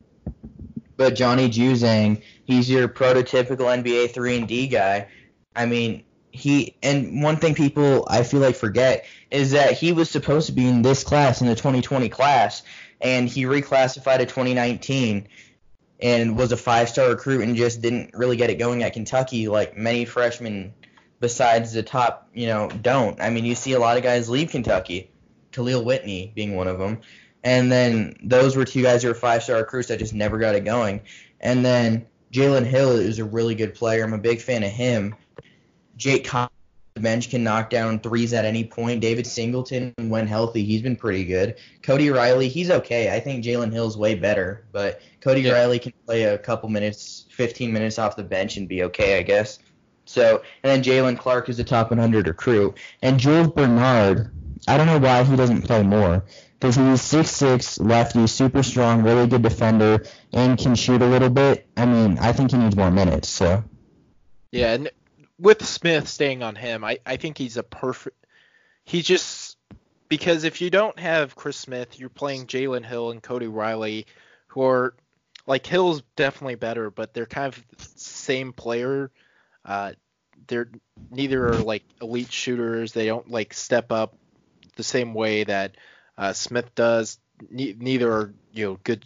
But Johnny Juzang, he's your prototypical NBA 3 and D guy. I mean, he and one thing people I feel like forget is that he was supposed to be in this class in the 2020 class and he reclassified to 2019 and was a five-star recruit and just didn't really get it going at Kentucky like many freshmen besides the top, you know, don't. I mean, you see a lot of guys leave Kentucky, Khalil Whitney being one of them. And then those were two guys who were five star recruits that just never got it going. And then Jalen Hill is a really good player. I'm a big fan of him. Jake Collins, the bench can knock down threes at any point. David Singleton, when healthy, he's been pretty good. Cody Riley, he's okay. I think Jalen Hill's way better, but Cody yeah. Riley can play a couple minutes, 15 minutes off the bench and be okay, I guess. So, and then Jaylen Clark is the top 100 recruit. And Jules Bernard, I don't know why he doesn't play more. Because he's 6'6", lefty, super strong, really good defender, and can shoot a little bit. I mean, I think he needs more minutes, so. Yeah, and with Smith staying on him, I, I think he's a perfect. He just because if you don't have Chris Smith, you're playing Jalen Hill and Cody Riley, who are like Hill's definitely better, but they're kind of same player. Uh, they're neither are like elite shooters. They don't like step up the same way that uh, Smith does. Ne- neither are you know good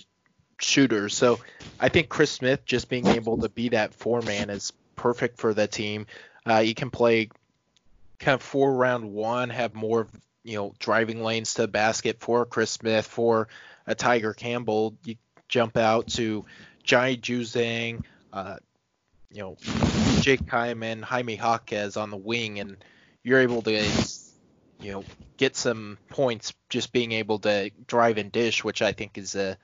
shooters. So I think Chris Smith just being able to be that four man is perfect for the team. Uh, you can play kind of four round one, have more you know driving lanes to the basket for Chris Smith, for a Tiger Campbell. You jump out to Jai Juzang, uh, you know Jake Kyman, Jaime Jaquez on the wing, and you're able to you know get some points just being able to drive and dish, which I think is a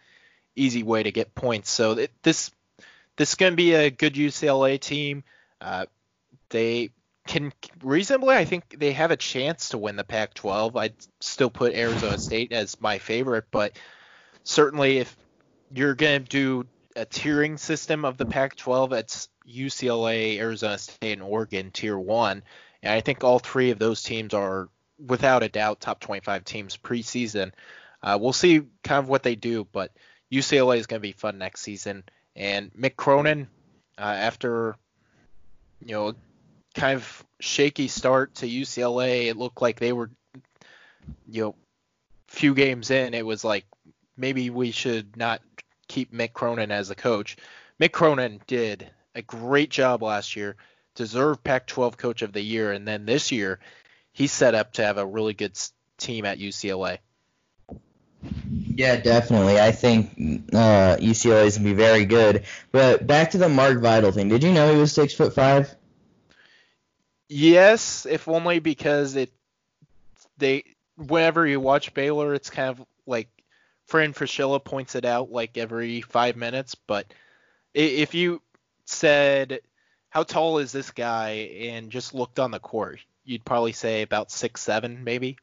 easy way to get points. So this this is going to be a good UCLA team. Uh, they can reasonably, I think they have a chance to win the Pac-12. I'd still put Arizona State as my favorite, but certainly if you're going to do a tiering system of the Pac-12, it's UCLA, Arizona State, and Oregon tier one. And I think all three of those teams are, without a doubt, top 25 teams preseason. Uh, we'll see kind of what they do, but UCLA is going to be fun next season. And Mick Cronin, uh, after you know kind of shaky start to UCLA. It looked like they were, you know, few games in, it was like maybe we should not keep Mick Cronin as the coach. Mick Cronin did a great job last year, deserved Pac-12 Coach of the Year, and then this year he's set up to have a really good team at UCLA. Yeah, definitely. I think uh, UCLA is gonna be very good. But back to the Mark Vital thing. Did you know he was six foot five? Yes, if only because it they whenever you watch Baylor, it's kind of like Fran Fraschilla points it out like every five minutes. But if you said how tall is this guy and just looked on the court, you'd probably say about six seven maybe.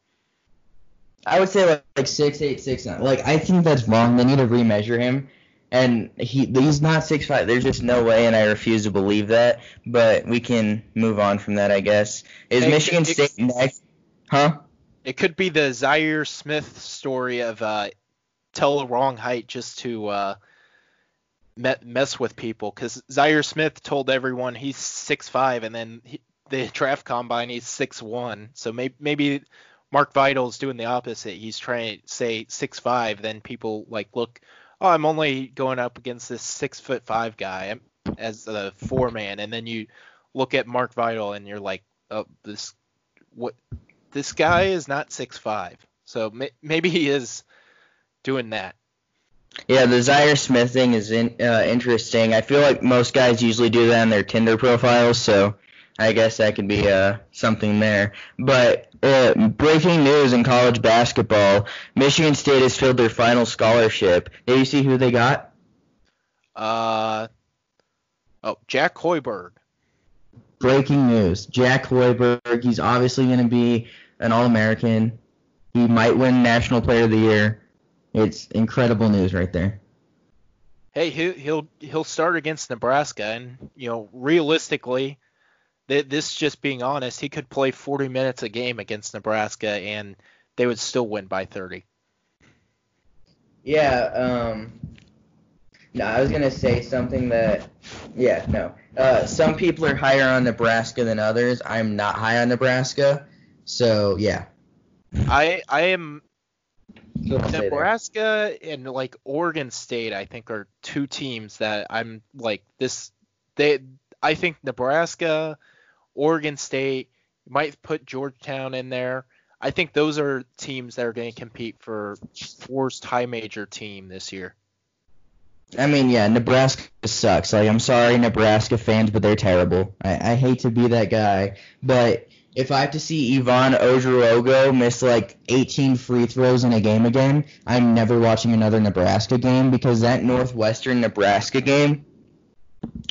I would say like, like six eight six nine. Like I think that's wrong. They need to remeasure him and he he's not six five. There's just no way, and I refuse to believe that. But we can move on from that, I guess. Is it, Michigan it, State next? Huh? It could be the Zhaire Smith story of uh, tell the wrong height just to uh, mess with people, because Zhaire Smith told everyone he's six five, and then he, the draft combine he's six one. So maybe maybe Mark Vital's doing the opposite. He's trying to say six five, then people like look oh, I'm only going up against this six foot five guy as a four man, and then you look at Mark Vital and you're like, oh, this what this guy is not six five, so may, maybe he is doing that. Yeah, the Zhaire Smith thing is in, uh, interesting. I feel like most guys usually do that on their Tinder profiles, so I guess that could be uh, something there. But uh, breaking news in college basketball: Michigan State has filled their final scholarship. Did you see who they got? Uh, oh, Jack Hoiberg. Breaking news: Jack Hoiberg. He's obviously going to be an All-American. He might win National Player of the Year. It's incredible news right there. Hey, he'll he'll start against Nebraska, and you know, realistically this just being honest, he could play 40 minutes a game against Nebraska and they would still win by 30. Yeah, um no, I was gonna say something that yeah, no. Uh some people are higher on Nebraska than others. I'm not high on Nebraska. So yeah. I I am Nebraska and like Oregon State I think are two teams that I'm like this they I think Nebraska Oregon State, might put Georgetown in there. I think those are teams that are going to compete for worst high major team this year. I mean, yeah, Nebraska sucks. Like, I'm sorry, Nebraska fans, but they're terrible. I, I hate to be that guy, but if I have to see Yvan Ouedraogo miss like 18 free throws in a game again, I'm never watching another Nebraska game because that Northwestern Nebraska game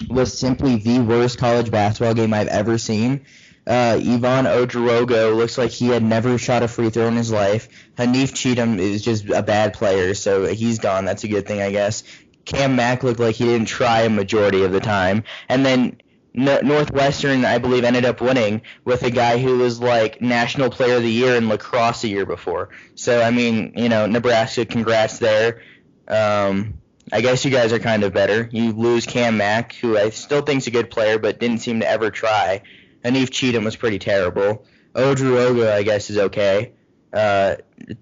was simply the worst college basketball game I've ever seen. Uh, Yvan Ouedraogo looks like he had never shot a free throw in his life. Haanif Cheatham is just a bad player, so he's gone. That's a good thing, I guess. Cam Mack looked like he didn't try a majority of the time. And then no- Northwestern, I believe, ended up winning with a guy who was like National Player of the Year in lacrosse a year before. So I mean, you know, Nebraska, congrats there. Um, I guess you guys are kind of better. You lose Cam Mack, who I still think's a good player, but didn't seem to ever try. Haanif Cheatham was pretty terrible. Ouedraogo, I guess, is okay. Uh,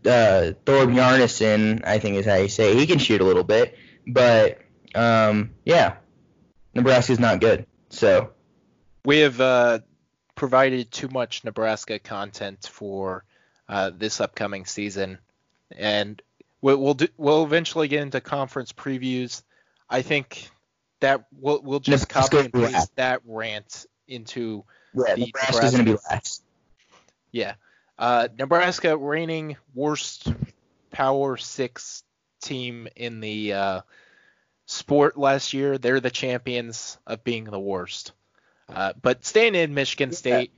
uh, Thorbjarnarson, I think is how you say it. He can shoot a little bit, but um, yeah, Nebraska's not good. So we have uh, provided too much Nebraska content for uh, this upcoming season, and we'll we'll, do, we'll eventually get into conference previews. I think that we'll we'll just copy and paste that rant into yeah, the Nebraska's Nebraska. gonna be last. Yeah, uh, Nebraska reigning worst Power Six team in the uh, sport last year. They're the champions of being the worst. Uh, but staying in Michigan State,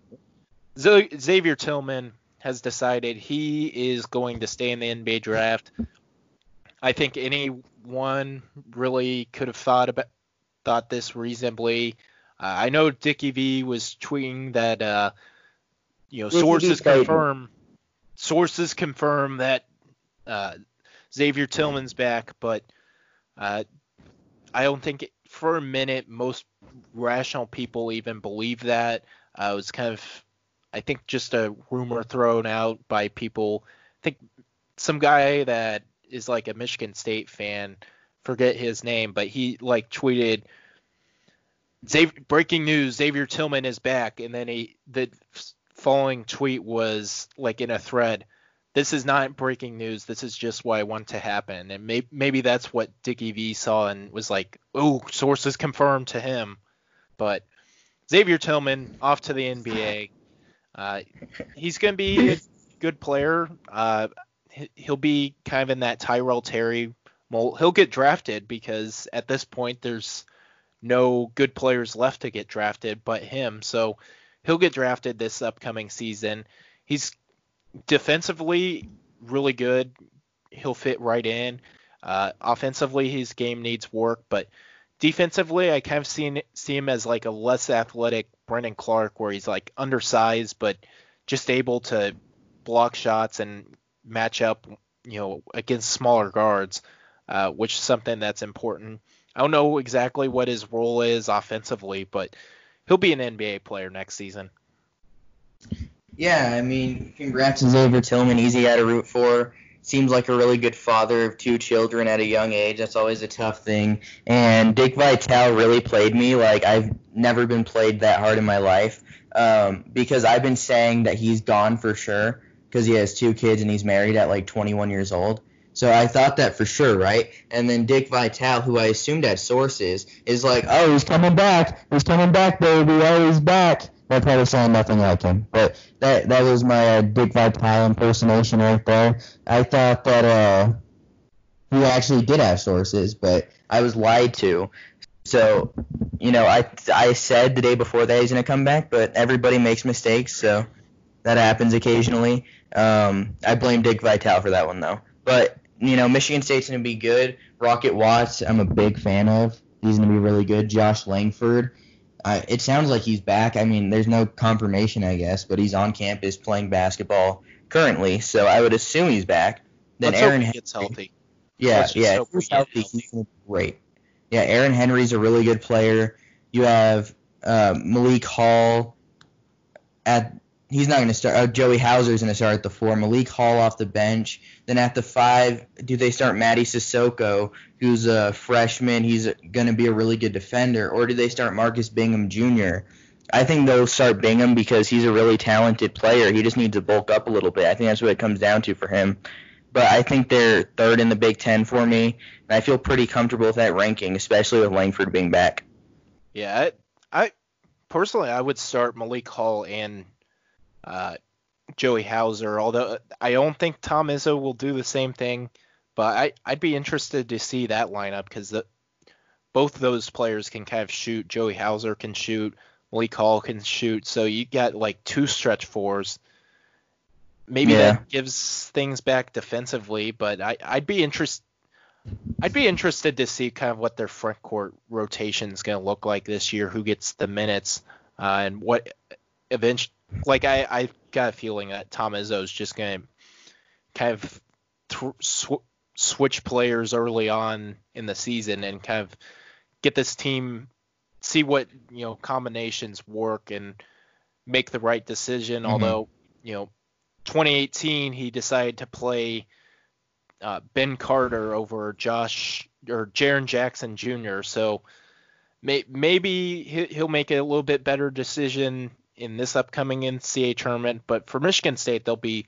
Z- Xavier Tillman has decided he is going to stay in the NBA draft. I think anyone really could have thought about thought this reasonably. Uh, I know Dickie V was tweeting that uh, you know sources confirm sources confirm that uh, Xavier Tillman's back, but uh, I don't think it, for a minute most rational people even believe that. Uh, it was kind of, I think, just a rumor thrown out by people. I think some guy that is like a Michigan State fan, forget his name, but he like tweeted, Xavier, breaking news: Xavier Tillman is back, and then he the following tweet was like in a thread this is not breaking news. This is just what I want to happen. And may- maybe that's what Dickie V saw and was like, oh, sources confirmed to him. But Xavier Tillman off to the NBA. Uh, he's going to be a good player. Uh, he'll be kind of in that Tyrell Terry mold. He'll get drafted because at this point there's no good players left to get drafted but him. So he'll get drafted this upcoming season. He's defensively, really good. He'll fit right in. Uh, offensively, his game needs work, but defensively, I kind of see, see him as like a less athletic Brandon Clarke, where he's like undersized, but just able to block shots and match up, you know, against smaller guards, uh, which is something that's important. I don't know exactly what his role is offensively, but he'll be an NBA player next season. Yeah, I mean, congrats to Xavier Tillman. Easy guy to root for. Seems like a really good father of two children at a young age. That's always a tough thing. And Dick Vitale really played me like I've never been played that hard in my life. Um, because I've been saying that he's gone for sure because he has two kids and he's married at like 21 years old. So I thought that for sure, right? And then Dick Vitale, who I assumed had sources, is like, oh, he's coming back. He's coming back, baby. Oh, he's back. They're probably saying nothing like him. But that that was my uh, Dick Vitale impersonation right there. I thought that uh, he actually did have sources, but I was lied to. So, you know, I I said the day before that he's gonna come back, but everybody makes mistakes, so that happens occasionally. Um, I blame Dick Vitale for that one though. But you know, Michigan State's gonna be good. Rocket Watts, I'm a big fan of. He's gonna be really good. Josh Langford uh, it sounds like he's back. I mean, there's no confirmation, I guess, but he's on campus playing basketball currently, so I would assume he's back. Then Let's Aaron hope he gets healthy. Yeah, yeah, if he's healthy. He's great. Yeah, Aaron Henry's a really good player. You have uh, Malik Hall at he's not going to start. Uh, Joey Hauser's going to start at the four. Malik Hall off the bench. Then at the five, do they start Mady Sissoko, who's a freshman? He's going to be a really good defender. Or do they start Marcus Bingham Jr.? I think they'll start Bingham because he's a really talented player. He just needs to bulk up a little bit. I think that's what it comes down to for him. But I think they're third in the Big Ten for me, and I feel pretty comfortable with that ranking, especially with Langford being back. Yeah, I, I personally I would start Malik Hall and uh, Joey Hauser. Although I don't think Tom Izzo will do the same thing, but I, I'd be interested to see that lineup because both those players can kind of shoot. Joey Hauser can shoot. Malik Hall can shoot. So you got like two stretch fours. Maybe yeah. that gives things back defensively, but I, I'd be interested. I'd be interested to see kind of what their front court rotation is going to look like this year, who gets the minutes, uh, and what eventually. Like I, I got a feeling that Tom Izzo is just going to kind of th- sw- switch players early on in the season and kind of get this team see what you know combinations work and make the right decision. Mm-hmm. Although you know 2018 he decided to play uh, Ben Carter over Josh or Jaren Jackson Jr. So may, maybe he'll make a little bit better decision in this upcoming NCAA tournament. But for Michigan State, they'll be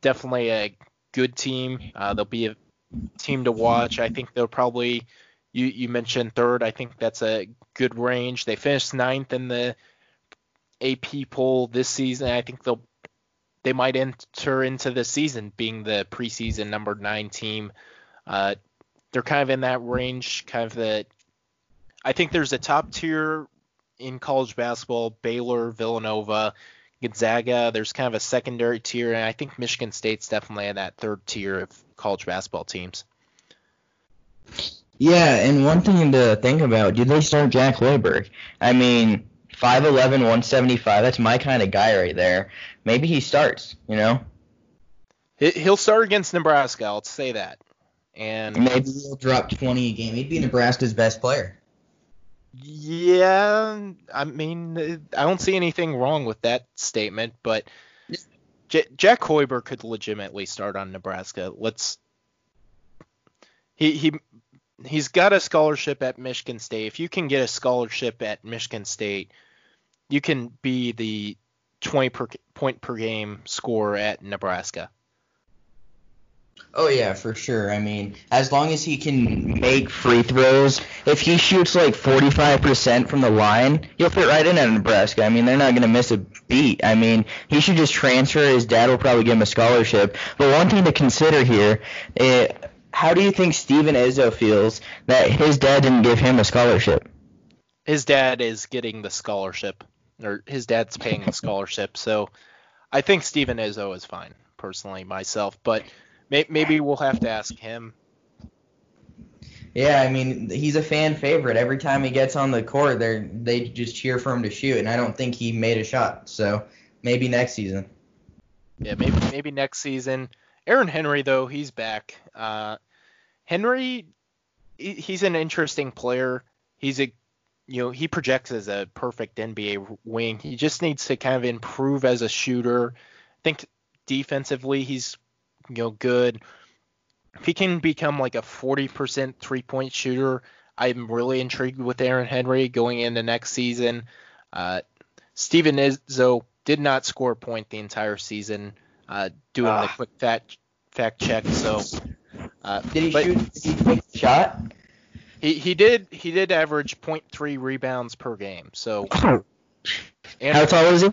definitely a good team. Uh, they'll be a team to watch. I think they'll probably you you mentioned third. I think that's a good range. They finished ninth in the AP poll this season. I think they'll they might enter into the season being the preseason number nine team. Uh, they're kind of in that range, kind of the. I think there's a top tier in college basketball: Baylor, Villanova, Gonzaga. There's kind of a secondary tier, and I think Michigan State's definitely in that third tier of college basketball teams. Yeah, and one thing to think about: did they start Jack Hoiberg? I mean, 5'11", 175. That's my kind of guy right there. Maybe he starts. You know. He'll start against Nebraska. I'll say that. And maybe he'll drop 20 a game. He'd be Nebraska's best player. Yeah, I mean, I don't see anything wrong with that statement, but J- Jack Hoiberg could legitimately start on Nebraska. Let's. He he he's got a scholarship at Michigan State. If you can get a scholarship at Michigan State, you can be the 20 per, point per game scorer at Nebraska. Oh yeah, for sure. I mean, as long as he can make free throws, if he shoots like 45% from the line, he'll fit right in at Nebraska. I mean, they're not going to miss a beat. I mean, he should just transfer. His dad will probably give him a scholarship. But one thing to consider here, it, how do you think Steven Izzo feels that his dad didn't give him a scholarship? His dad is getting the scholarship, or his dad's paying the scholarship. So I think Steven Izzo is fine, personally, myself. But maybe we'll have to ask him. Yeah, I mean he's a fan favorite. Every time he gets on the court, they they just cheer for him to shoot, and I don't think he made a shot. So maybe next season. Yeah, maybe maybe next season. Aaron Henry though, he's back. Uh, Henry, he's an interesting player. He's a you know he projects as a perfect NBA wing. He just needs to kind of improve as a shooter. I think defensively he's you know good. If he can become like a 40% three point shooter, I'm really intrigued with Aaron Henry going into next season. Uh, Steven Izzo did not score a point the entire season. Uh, doing the ah. quick fact fact check, so. Uh, did he shoot? Did he take the shot? He he did he did average 0.3 rebounds per game. So. How tall is he?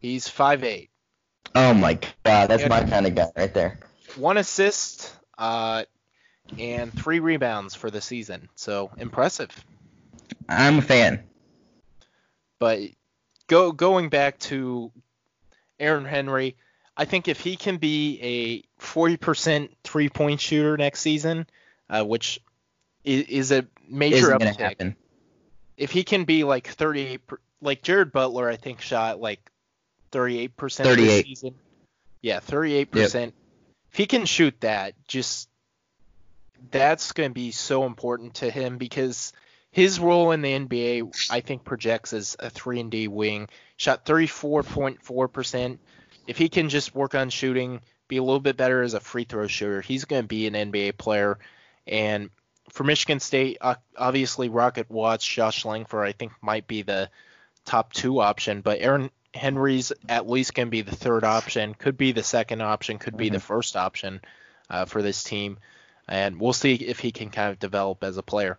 He's five eight. Oh my god, that's my kind of guy right there. One assist, uh, and three rebounds for the season. So impressive. I'm a fan. But go going back to Aaron Henry, I think if he can be a 40% three point shooter next season, uh, which is, is, a major uptick. If he can be like 38, like Jared Butler, I think shot like 38% 38. this season. Yeah, 38%. Yep. If he can shoot that, just that's going to be so important to him because his role in the NBA, I think, projects as a 3 and D wing. Shot 34.4%. If he can just work on shooting, be a little bit better as a free throw shooter, he's going to be an NBA player. And for Michigan State, obviously Rocket Watts, Josh Langford, I think might be the top two option, but Aaron Henry's at least can be the third option, could be the second option, could be mm-hmm. the first option uh, for this team, and we'll see if he can kind of develop as a player.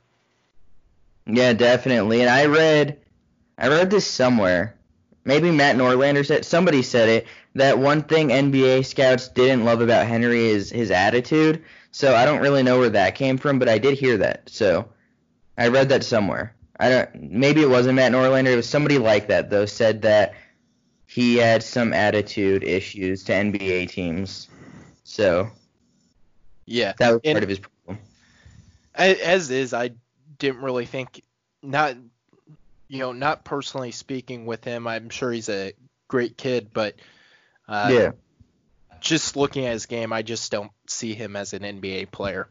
Yeah, definitely. And I read, I read this somewhere. Maybe Matt Norlander said somebody said it that one thing NBA scouts didn't love about Henry is his attitude. So I don't really know where that came from, but I did hear that. So I read that somewhere. I don't. Maybe it wasn't Matt Norlander. It was somebody like that though. Said that he had some attitude issues to NBA teams. So yeah, that was and, part of his problem. As is, I didn't really think not you know not personally speaking with him. I'm sure he's a great kid, but uh, yeah. Just looking at his game, I just don't see him as an NBA player.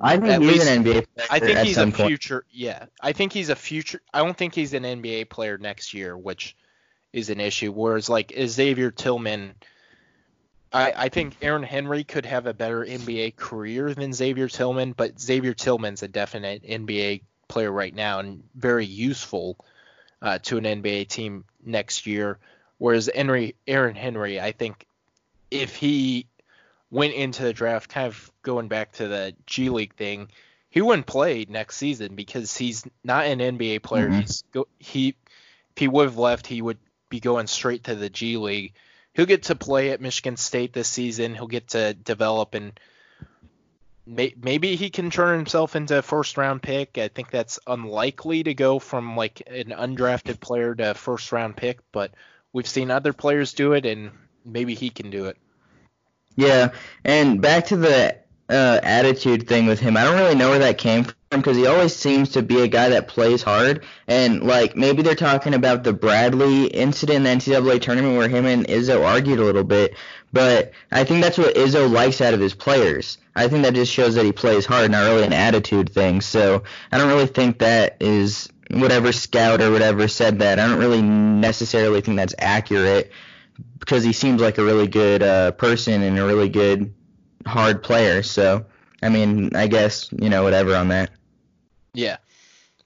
I think At he's least- an NBA player I think he's a some point. future. Yeah, I think he's a future. I don't think he's an NBA player next year, which is an issue. Whereas like Xavier Tillman, I I think Aaron Henry could have a better NBA career than Xavier Tillman, but Xavier Tillman's a definite NBA player right now and very useful uh, to an NBA team next year. Whereas Henry, Aaron Henry, I think if he went into the draft, kind of going back to the G League thing, he wouldn't play next season because he's not an NBA player. Mhm. He's go, he if he would have left, he would be going straight to the G League. He'll get to play at Michigan State this season. He'll get to develop and may, maybe he can turn himself into a first round pick. I think that's unlikely to go from like an undrafted player to a first round pick, but we've seen other players do it and maybe he can do it. Yeah, and back to the uh, attitude thing with him, I don't really know where that came from because he always seems to be a guy that plays hard. And like maybe they're talking about the Bradley incident in the NCAA tournament where him and Izzo argued a little bit, but I think that's what Izzo likes out of his players. I think that just shows that he plays hard, not really an attitude thing. So I don't really think that is whatever scout or whatever said that. I don't really necessarily think that's accurate because he seems like a really good uh, person and a really good hard player. So, I mean, I guess you know whatever on that. Yeah.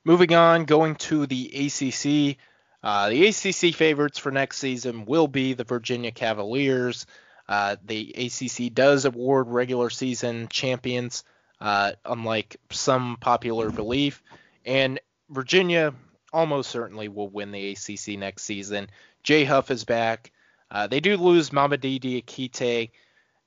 Moving on, going to the ACC. Uh, the ACC favorites for next season will be the Virginia Cavaliers. Uh, the ACC does award regular season champions, uh, unlike some popular belief. And Virginia almost certainly will win the ACC next season. Jay Huff is back. Uh, they do lose Mamadi Diakite,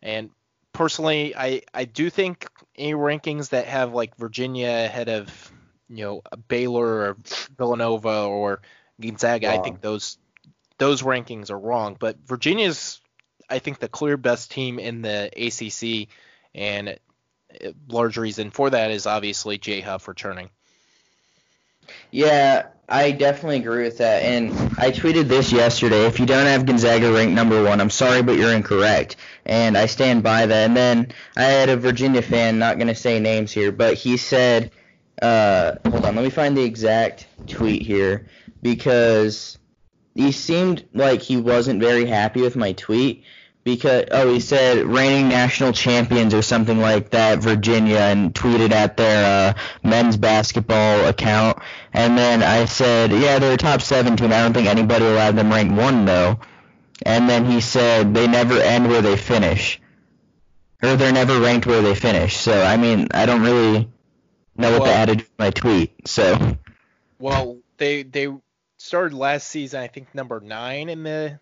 and personally, I, I do think any rankings that have like Virginia ahead of you know Baylor or Villanova or Gonzaga, I think those those rankings are wrong. But Virginia's I think the clear best team in the ACC, and large reason for that is obviously Jay Huff returning. Yeah, I definitely agree with that. And I tweeted this yesterday. If you don't have Gonzaga ranked number one, I'm sorry, but you're incorrect. And I stand by that. And then I had a Virginia fan, not going to say names here, but he said, uh, hold on, let me find the exact tweet here because he seemed like he wasn't very happy with my tweet because oh he said reigning national champions or something like that Virginia and tweeted at their uh, men's basketball account. And then I said yeah they're a top seven team. I don't think anybody will have them ranked one though. And then he said they never end where they finish. Or they're never ranked where they finish. So I mean I don't really know what Well- the attitude of my tweet so. Well, they they started last season I think number nine in the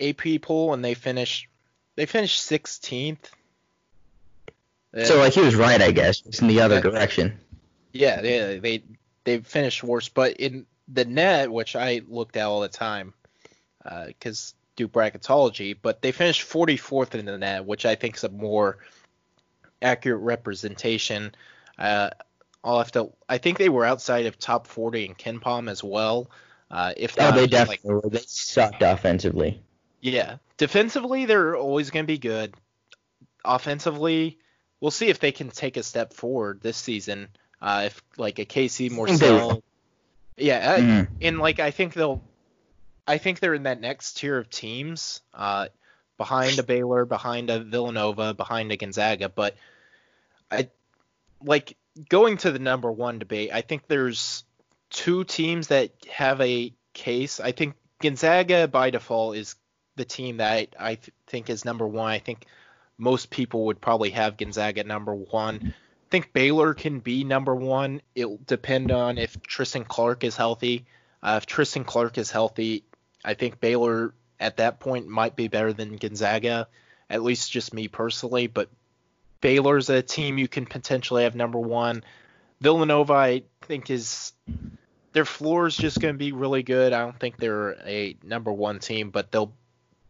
AP poll, and they finished they finished 16th. so like he was right I guess just in the other Yeah. direction Yeah, they they they finished worse, but in the net, which I looked at all the time, because do bracketology, but they finished 44th in the net, which I think is a more accurate representation. Uh, I'll have to. I think they were outside of top 40 in KenPom as well. Uh, if oh not, they like, were they sucked offensively yeah, defensively they're always going to be good. Offensively, we'll see if they can take a step forward this season. Uh, if like a Casey Morsell, yeah, Mhm. and like I think they'll, I think they're in that next tier of teams, uh, behind a Baylor, behind a Villanova, behind a Gonzaga. But I like going to the number one debate. I think there's two teams that have a case. I think Gonzaga by default is the team that I, I th- think is number one. I think most people would probably have Gonzaga at number one. I think Baylor can be number one. It'll depend on if Tristan Clark is healthy. Uh, if Tristan Clark is healthy, I think Baylor at that point might be better than Gonzaga, at least just me personally. But Baylor's a team you can potentially have number one. Villanova, I think, is their floor is just going to be really good. I don't think they're a number one team, but they'll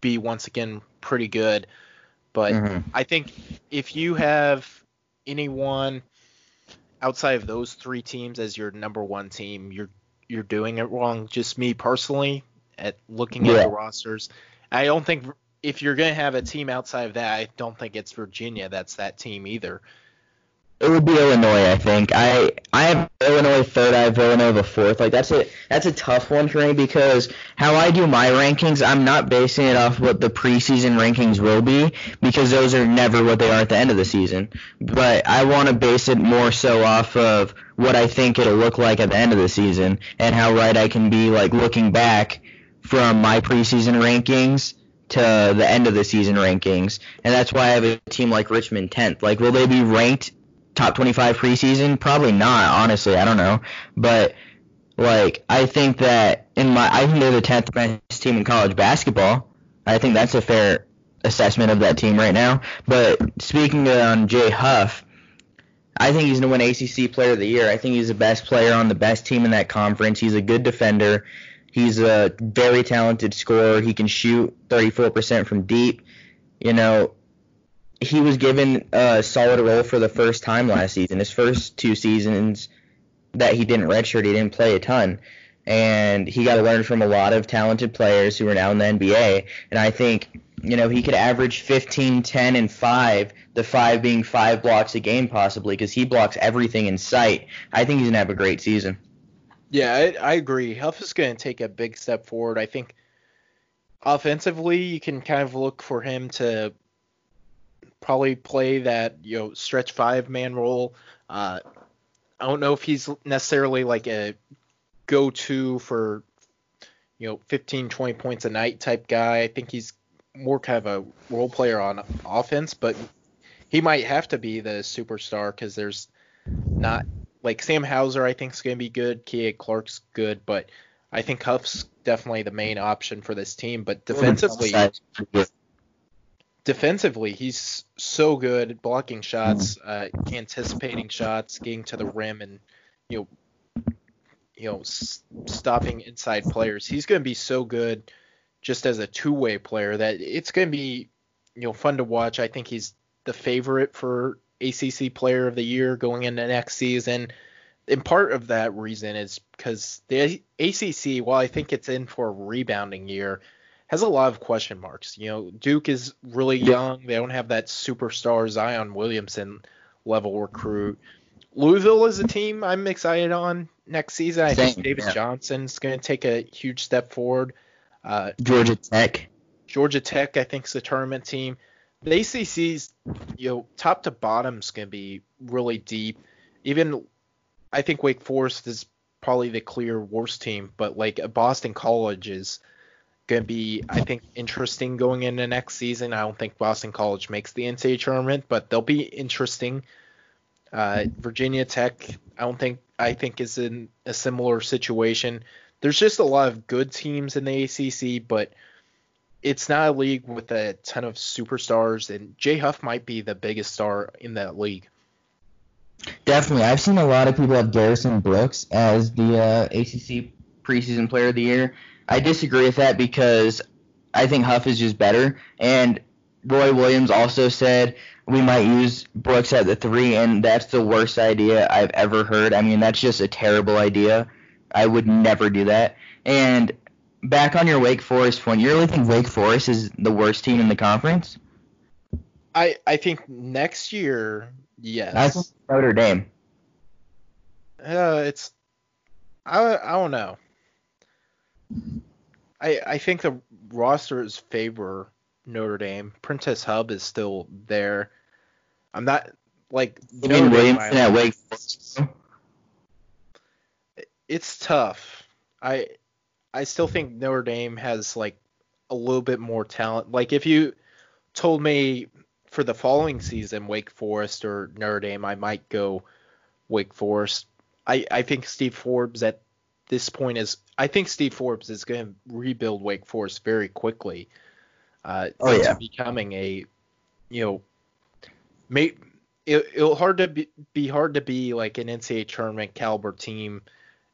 be once again pretty good. But Mhm. I think if you have anyone outside of those three teams as your number one team, you're you're doing it wrong. Just me personally, at looking Yeah. at the rosters, I don't think if you're gonna have a team outside of that, I don't think it's Virginia that's that team either. It would be Illinois, I think. I I have Illinois third. I have Villanova fourth. Like that's a that's a tough one for me because how I do my rankings, I'm not basing it off what the preseason rankings will be because those are never what they are at the end of the season. But I want to base it more so off of what I think it'll look like at the end of the season and how right I can be like looking back from my preseason rankings to the end of the season rankings. And that's why I have a team like Richmond 10th. Like will they be ranked top 25 preseason? Probably not, honestly. I don't know. But like I think that in my I think they're the 10th best team in college basketball. I think that's a fair assessment of that team right now. But speaking on Jay Huff, I think he's going to win ACC Player of the Year. I think he's the best player on the best team in that conference. He's a good defender. He's a very talented scorer. He can shoot 34% from deep. You know, he was given a solid role for the first time last season. His first two seasons that he didn't redshirt, he didn't play a ton. And he got to learn from a lot of talented players who are now in the NBA. And I think, you know, he could average 15, 10, and 5, the 5 being 5 blocks a game possibly, because he blocks everything in sight. I think he's going to have a great season. Yeah, I, I agree. Huff is going to take a big step forward. I think offensively, you can kind of look for him to probably play that you know stretch five man role. Uh, I don't know if he's necessarily like a go to for you know 15 20 points a night type guy. I think he's more kind of a role player on offense, but he might have to be the superstar because there's not like Sam Hauser. I think is going to be good. Kihei Clark's good, but I think Huff's definitely the main option for this team. But defensively, defensively, he's so good at blocking shots, uh, anticipating shots, getting to the rim, and you know, you know, s- stopping inside players. He's going to be so good just as a two-way player that it's going to be you know fun to watch. I think he's the favorite for ACC Player of the Year going into next season. And part of that reason is because the ACC, while I think it's in for a rebounding year, has a lot of question marks. You know, Duke is really young. They don't have that superstar Zion Williamson level recruit. Louisville is a team I'm excited on next season. I think Same, David yeah. Johnson's going to take a huge step forward. Uh, Georgia Tech. Georgia Tech, I think, is a tournament team. The ACC's, you know, top to bottom is going to be really deep. Even, I think Wake Forest is probably the clear worst team, but like Boston College is going to be, I think, interesting going into next season. I don't think Boston College makes the NCAA tournament, but they'll be interesting. Uh, Virginia Tech, I don't think, I think is in a similar situation. There's just a lot of good teams in the ACC, but it's not a league with a ton of superstars, and Jay Huff might be the biggest star in that league. Definitely. I've seen a lot of people have Garrison Brooks as the uh, ACC preseason player of the year. I disagree with that because I think Huff is just better. And Roy Williams also said we might use Brooks at the three, and that's the worst idea I've ever heard. I mean, that's just a terrible idea. I would never do that. And back on your Wake Forest point, you really think Wake Forest is the worst team in the conference? I I think next year, yes. That's Notre Dame. Uh, it's I I don't know. I I think the rosters favor Notre Dame. Prentiss Hubb is still there. I'm not like You Notre mean Williamson at Wake it's tough. I I still think Notre Dame has like a little bit more talent. Like if you told me for the following season Wake Forest or Notre Dame, I might go Wake Forest. I I think Steve Forbes at this point is I think Steve Forbes is going to rebuild Wake Forest very quickly. Uh, Oh, yeah. becoming a you know may it, it'll hard to be, be hard to be like an NCAA tournament caliber team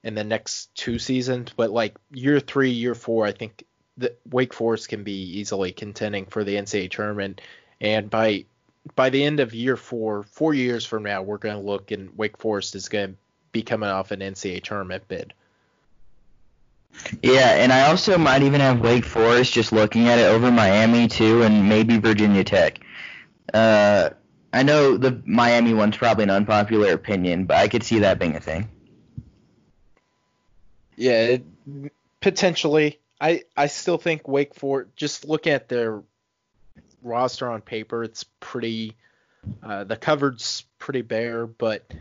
in the next two seasons, but like year three, year four, I think the Wake Forest can be easily contending for the NCAA tournament. And by by the end of year four, four years from now, we're going to look and Wake Forest is going to be coming off an NCAA tournament bid. Yeah, and I also might even have Wake Forest just looking at it over Miami too, and maybe Virginia Tech. Uh, I know the Miami one's probably an unpopular opinion, but I could see that being a thing. Yeah, it, potentially. I I still think Wake Forest. Just look at their roster on paper, it's pretty. Uh, the cupboard's pretty bare, but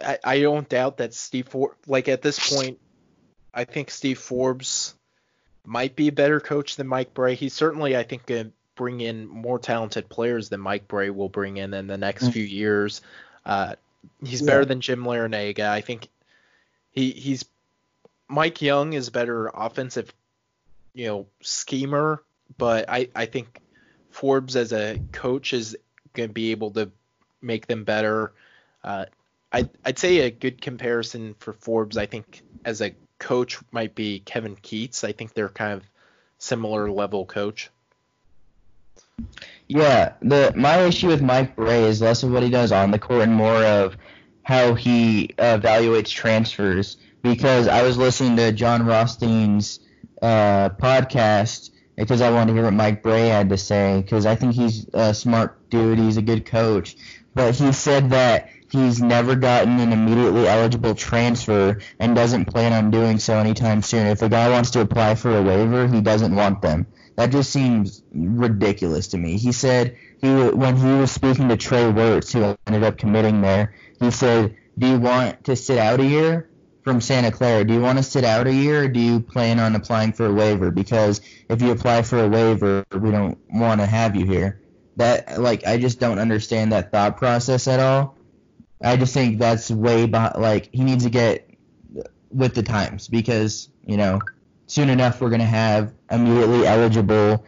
I, I don't doubt that Steve For like at this point, I think Steve Forbes might be a better coach than Mike Brey. He's certainly, I think, going to bring in more talented players than Mike Brey will bring in in the next mm-hmm. few years. Uh, he's yeah. better than Jim Larrañaga. I think he he's Mike Young is better offensive, you know, schemer, but I I think Forbes as a coach is going to be able to make them better. Uh, I'd, I'd say a good comparison for Forbes, I think, as a coach might be Kevin Keatts. I think they're kind of similar level coach. Yeah, the my issue with Mike Brey is less of what he does on the court and more of how he uh, evaluates transfers. Because I was listening to Jon Rothstein's uh, podcast because I wanted to hear what Mike Brey had to say because I think he's a smart dude. He's a good coach, but he said that he's never gotten an immediately eligible transfer and doesn't plan on doing so anytime soon. If a guy wants to apply for a waiver, he doesn't want them. That just seems ridiculous to me. He said he when he was speaking to Trey Wertz, who ended up committing there, he said, "Do you want to sit out a year?" from Santa Clara, do you want to sit out a year or do you plan on applying for a waiver? Because if you apply for a waiver, we don't want to have you here. That like I just don't understand that thought process at all. I just think that's way behind. Like he needs to get with the times because you know soon enough we're gonna have immediately eligible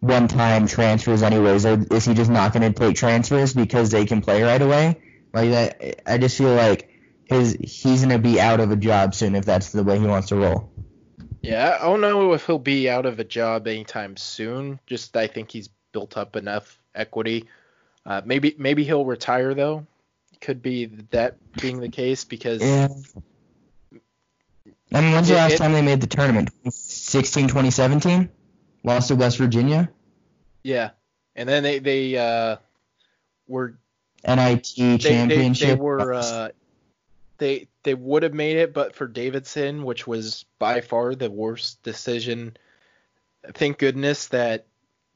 one-time transfers anyways. Or is he just not gonna take transfers because they can play right away? Like that, I just feel like his he's gonna be out of a job soon if that's the way he wants to roll. Yeah, I don't know if he'll be out of a job anytime soon. Just I think he's built up enough equity. Uh, maybe maybe he'll retire though. Could be that being the case because. Yeah. I mean, when's the last it, time they made the tournament? 2016, 2017? Lost to West Virginia. Yeah, and then they they uh, were NIT championship. They, they, they were uh, they they would have made it, but for Davidson, which was by far the worst decision. Thank goodness that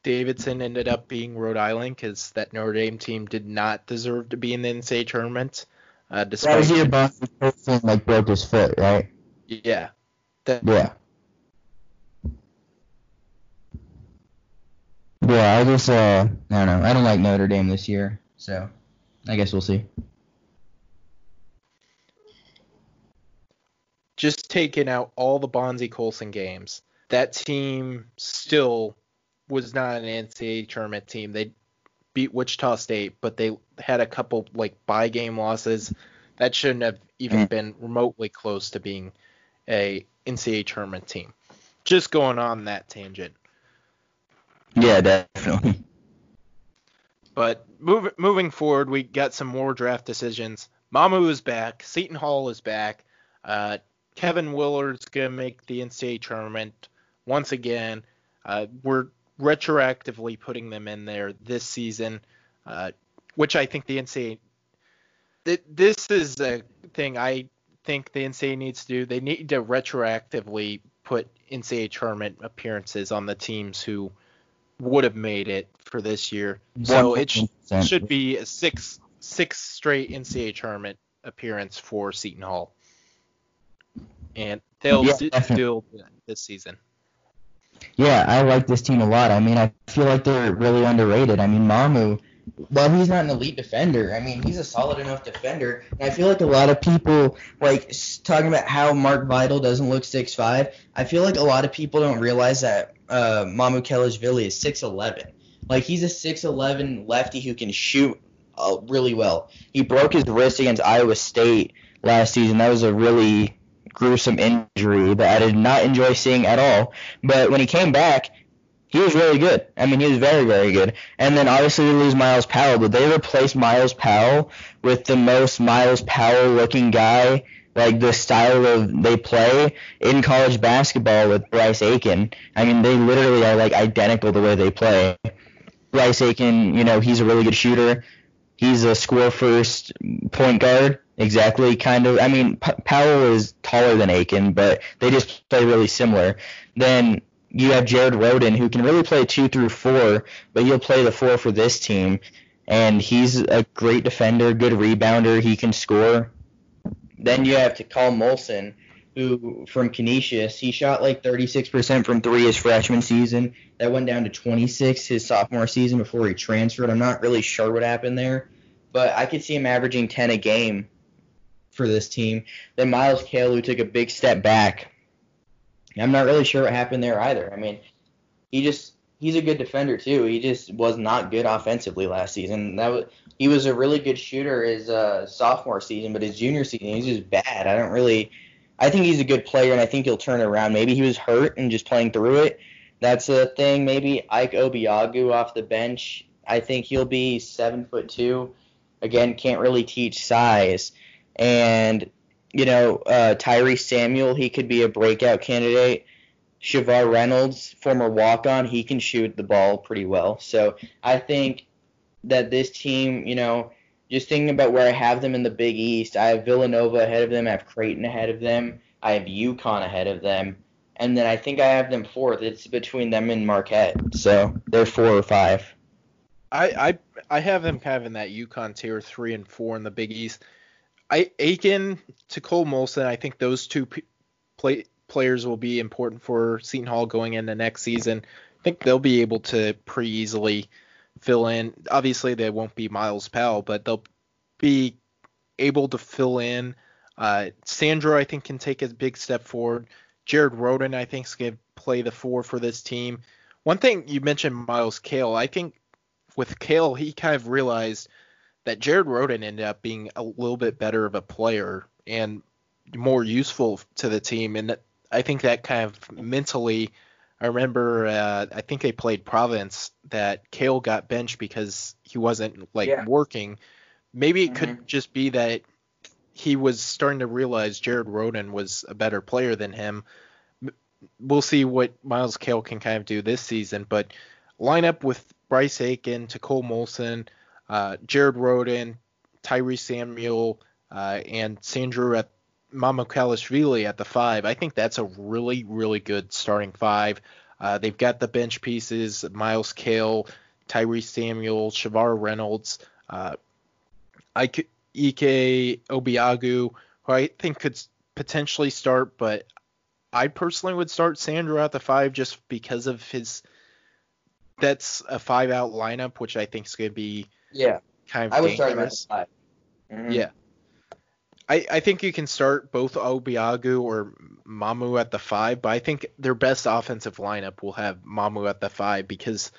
Davidson ended up being Rhode Island because that Notre Dame team did not deserve to be in the NCAA tournament. Uh, despite that was your boss person like broke his foot, right? Yeah. That, yeah. Yeah, I just uh I don't know. I don't like Notre Dame this year, so I guess we'll see. just taking out all the Bonzie Colson games, that team still was not an NCAA tournament team. They beat Wichita State, but they had a couple like by game losses. That shouldn't have even mm. been remotely close to being a NCAA tournament team. Just going on that tangent. Yeah, definitely. But move, moving forward, we got some more draft decisions. Mamu is back. Seton Hall is back. Uh, Kevin Willard's going to make the NCAA tournament once again. Uh, we're retroactively putting them in there this season, uh, which I think the NCAA. Th- this is a thing I think the NCAA needs to do. They need to retroactively put NCAA tournament appearances on the teams who would have made it for this year. So it sh- should be a six six straight NCAA tournament appearance for Seton Hall and they'll yeah, do this season. Yeah, I like this team a lot. I mean, I feel like they're really underrated. I mean, Mamu, well, he's not an elite defender. I mean, he's a solid enough defender. And I feel like a lot of people, like, talking about how Mark Vital doesn't look six five. I feel like a lot of people don't realize that uh, Mamukelashvili is 6'11. Like, he's a 6'11 lefty who can shoot uh, really well. He broke his wrist against Iowa State last season. That was a really gruesome injury that I did not enjoy seeing at all. But when he came back, he was really good. I mean, he was very, very good. And then obviously they lose Myles Powell, but they replaced Myles Powell with the most Myles Powell looking guy, like the style of they play in college basketball with Bryce Aiken. I mean, they literally are like identical the way they play. Bryce Aiken, you know, he's a really good shooter. He's a score first point guard. Exactly, kind of. I mean, P- Powell is taller than Aiken, but they just play really similar. Then you have Jared Rhoden, who can really play two through four, but he'll play the four for this team. And he's a great defender, good rebounder. He can score. Then you have Takal Molson, who from Canisius, he shot like 36% from three his freshman season. That went down to 26 his sophomore season before he transferred. I'm not really sure what happened there, but I could see him averaging 10 a game for this team. Then Myles who took a big step back I'm not really sure what happened there either. I mean, he just he's a good defender too. He just was not good offensively last season. That was he was a really good shooter his uh, sophomore season, but his junior season he's just bad. I don't really. I think he's a good player, and I think he'll turn around. Maybe he was hurt and just playing through it. That's a thing. Maybe Ike Obiagu off the bench. I think he'll be seven foot two. Again, can't really teach size. And you know, uh, Tyrese Samuel, he could be a breakout candidate. Shavar Reynolds, former walk on, he can shoot the ball pretty well. So I think that this team, you know, just thinking about where I have them in the Big East, I have Villanova ahead of them, I have Creighton ahead of them, I have UConn ahead of them, and then I think I have them fourth. It's between them and Marquette. So they're four or five. I I, I have them kind of in that UConn tier three and four in the Big East. I Aiken Takal Molson, I think those two p- play, players will be important for Seton Hall going into next season. I think they'll be able to pretty easily fill in. Obviously, they won't be Myles Powell, but they'll be able to fill in. Uh, Sandro, I think, can take a big step forward. Jared Rhoden, I think, is going to play the four for this team. One thing you mentioned, Myles Cale. I think with Cale, he kind of realized – that Jared Rhoden ended up being a little bit better of a player and more useful to the team. And I think that kind of mentally, I remember, uh, I think they played Providence that Cale got benched because he wasn't like yeah. working. Maybe it mm-hmm. could just be that he was starting to realize Jared Rhoden was a better player than him. We'll see what Myles Cale can kind of do this season, but line up with Bryce Aiken, Cole Molson, uh, Jared Rhoden, Tyrese Samuel, uh, and Sandro at Mamukelashvili at the five. I think that's a really, really good starting five. Uh, they've got the bench pieces: Myles Cale, Tyrese Samuel, Shavar Reynolds, uh, Ike, Obiagu, who I think could potentially start, but I personally would start Sandro at the five just because of his. That's a five out lineup, which I think is going to be yeah. Kind of I would dangerous. start mm-hmm. Yeah. I, I think you can start both Obiagu or Mamu at the five, but I think their best offensive lineup will have Mamu at the five because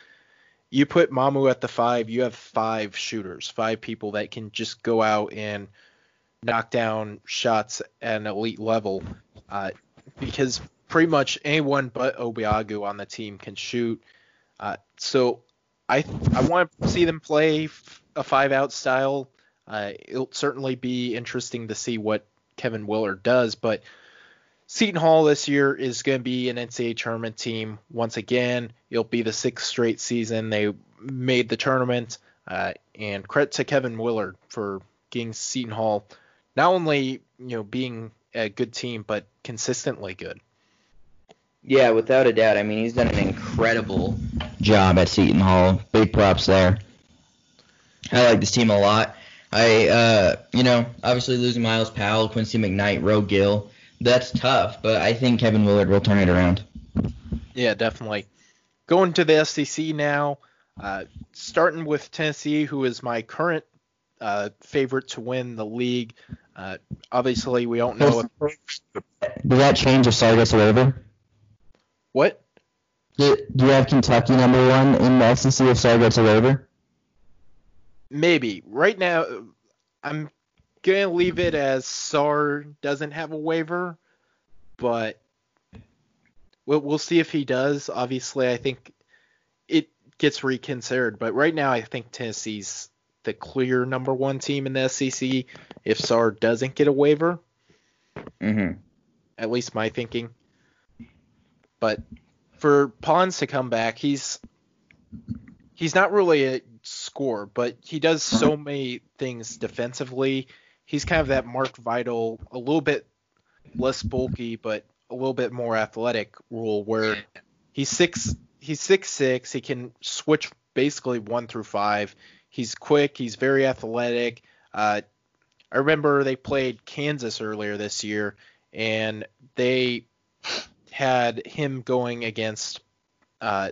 you put Mamu at the five, you have five shooters, five people that can just go out and knock down shots at an elite level. Uh, because pretty much anyone but Obiagu on the team can shoot. Uh, so I I want to see them play a five out style. Uh, it'll certainly be interesting to see what Kevin Willard does, but Seton Hall this year is going to be an NCAA tournament team once again. It'll be the sixth straight season they made the tournament, uh, and credit to Kevin Willard for getting Seton Hall not only you know being a good team but consistently good. Yeah, without a doubt. I mean, he's done an incredible job at Seton Hall. Big props there. I like this team a lot. I, uh, you know, obviously losing Myles Powell, Quincy McKnight, Roe Gill, that's tough, but I think Kevin Willard will turn it around. Yeah, definitely. Going to the SEC now, uh, starting with Tennessee, who is my current uh, favorite to win the league. Uh, obviously, we don't know. If... Does that change if Sarr gets a waiver? What? Do, do you have Kentucky number one in the SEC if Sarr gets a waiver? Maybe. Right now, I'm gonna leave it as Sarr doesn't have a waiver, but we'll, we'll see if he does. Obviously, I think it gets reconsidered. But right now, I think Tennessee's the clear number one team in the SEC. If Sarr doesn't get a waiver, Mm-hmm. at least my thinking. But for Pons to come back, he's he's not really a scorer, but he does so many things defensively. He's kind of that Mark Vital, a little bit less bulky, but a little bit more athletic rule where he's six he's six six, he can switch basically one through five. He's quick, he's very athletic. Uh, I remember they played Kansas earlier this year, and they had him going against uh,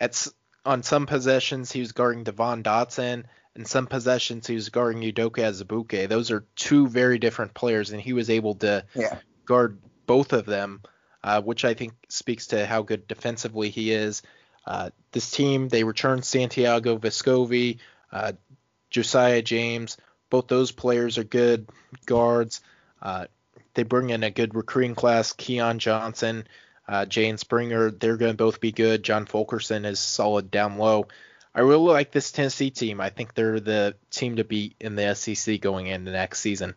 at on some possessions he was guarding Devon Dotson, and some possessions he was guarding Udoka Azubuike. Those are two very different players, and he was able to Yeah. guard both of them, uh, which I think speaks to how good defensively he is. Uh, this team they returned Santiago Vescovi, uh, Josiah James. Both those players are good guards. They bring in a good recruiting class. Keon Johnson, uh, Jaden Springer, they're going to both be good. John Fulkerson is solid down low. I really like this Tennessee team. I think they're the team to beat in the SEC going into next season.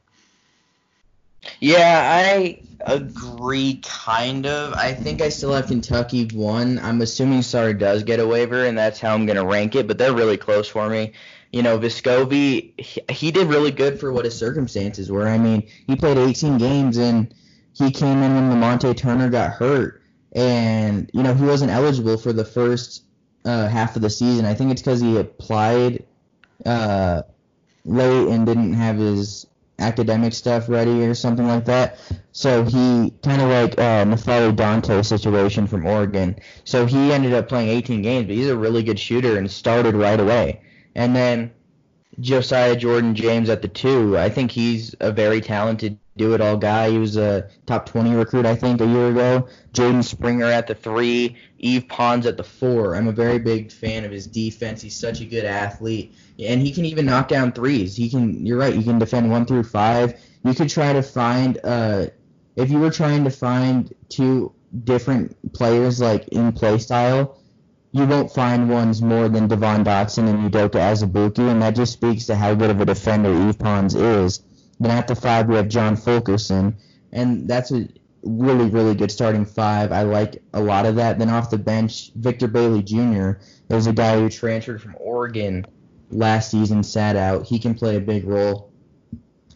Yeah, I agree, kind of. I think I still have Kentucky one. I'm assuming Sarr does get a waiver, and that's how I'm going to rank it, but they're really close for me. You know, Vescovi, he, he did really good for what his circumstances were. I mean, he played 18 games, and he came in when Lamonte Turner got hurt, and, you know, he wasn't eligible for the first uh, half of the season. I think it's because he applied uh, late and didn't have his academic stuff ready or something like that. So he kind of like uh, N'Faly Dante situation from Oregon. So he ended up playing 18 games, but he's a really good shooter and started right away. And then Josiah Jordan James at the two. I think he's a very talented do-it-all guy. He was a top 20 recruit, I think, a year ago. Jaden Springer at the three. Yves Pons at the four. I'm a very big fan of his defense. He's such a good athlete, and he can even knock down threes. He can. You're right. He can defend one through five. You could try to find. Uh, if you were trying to find two different players like in play style, you won't find ones more than Devon Dotson and Udoka Azubuike, and that just speaks to how good of a defender Yves Pons is. Then at the five we have John Fulkerson, and that's a really really good starting five. I like a lot of that. Then off the bench, Victor Bailey Jr. is a guy who transferred from Oregon last season, sat out. He can play a big role.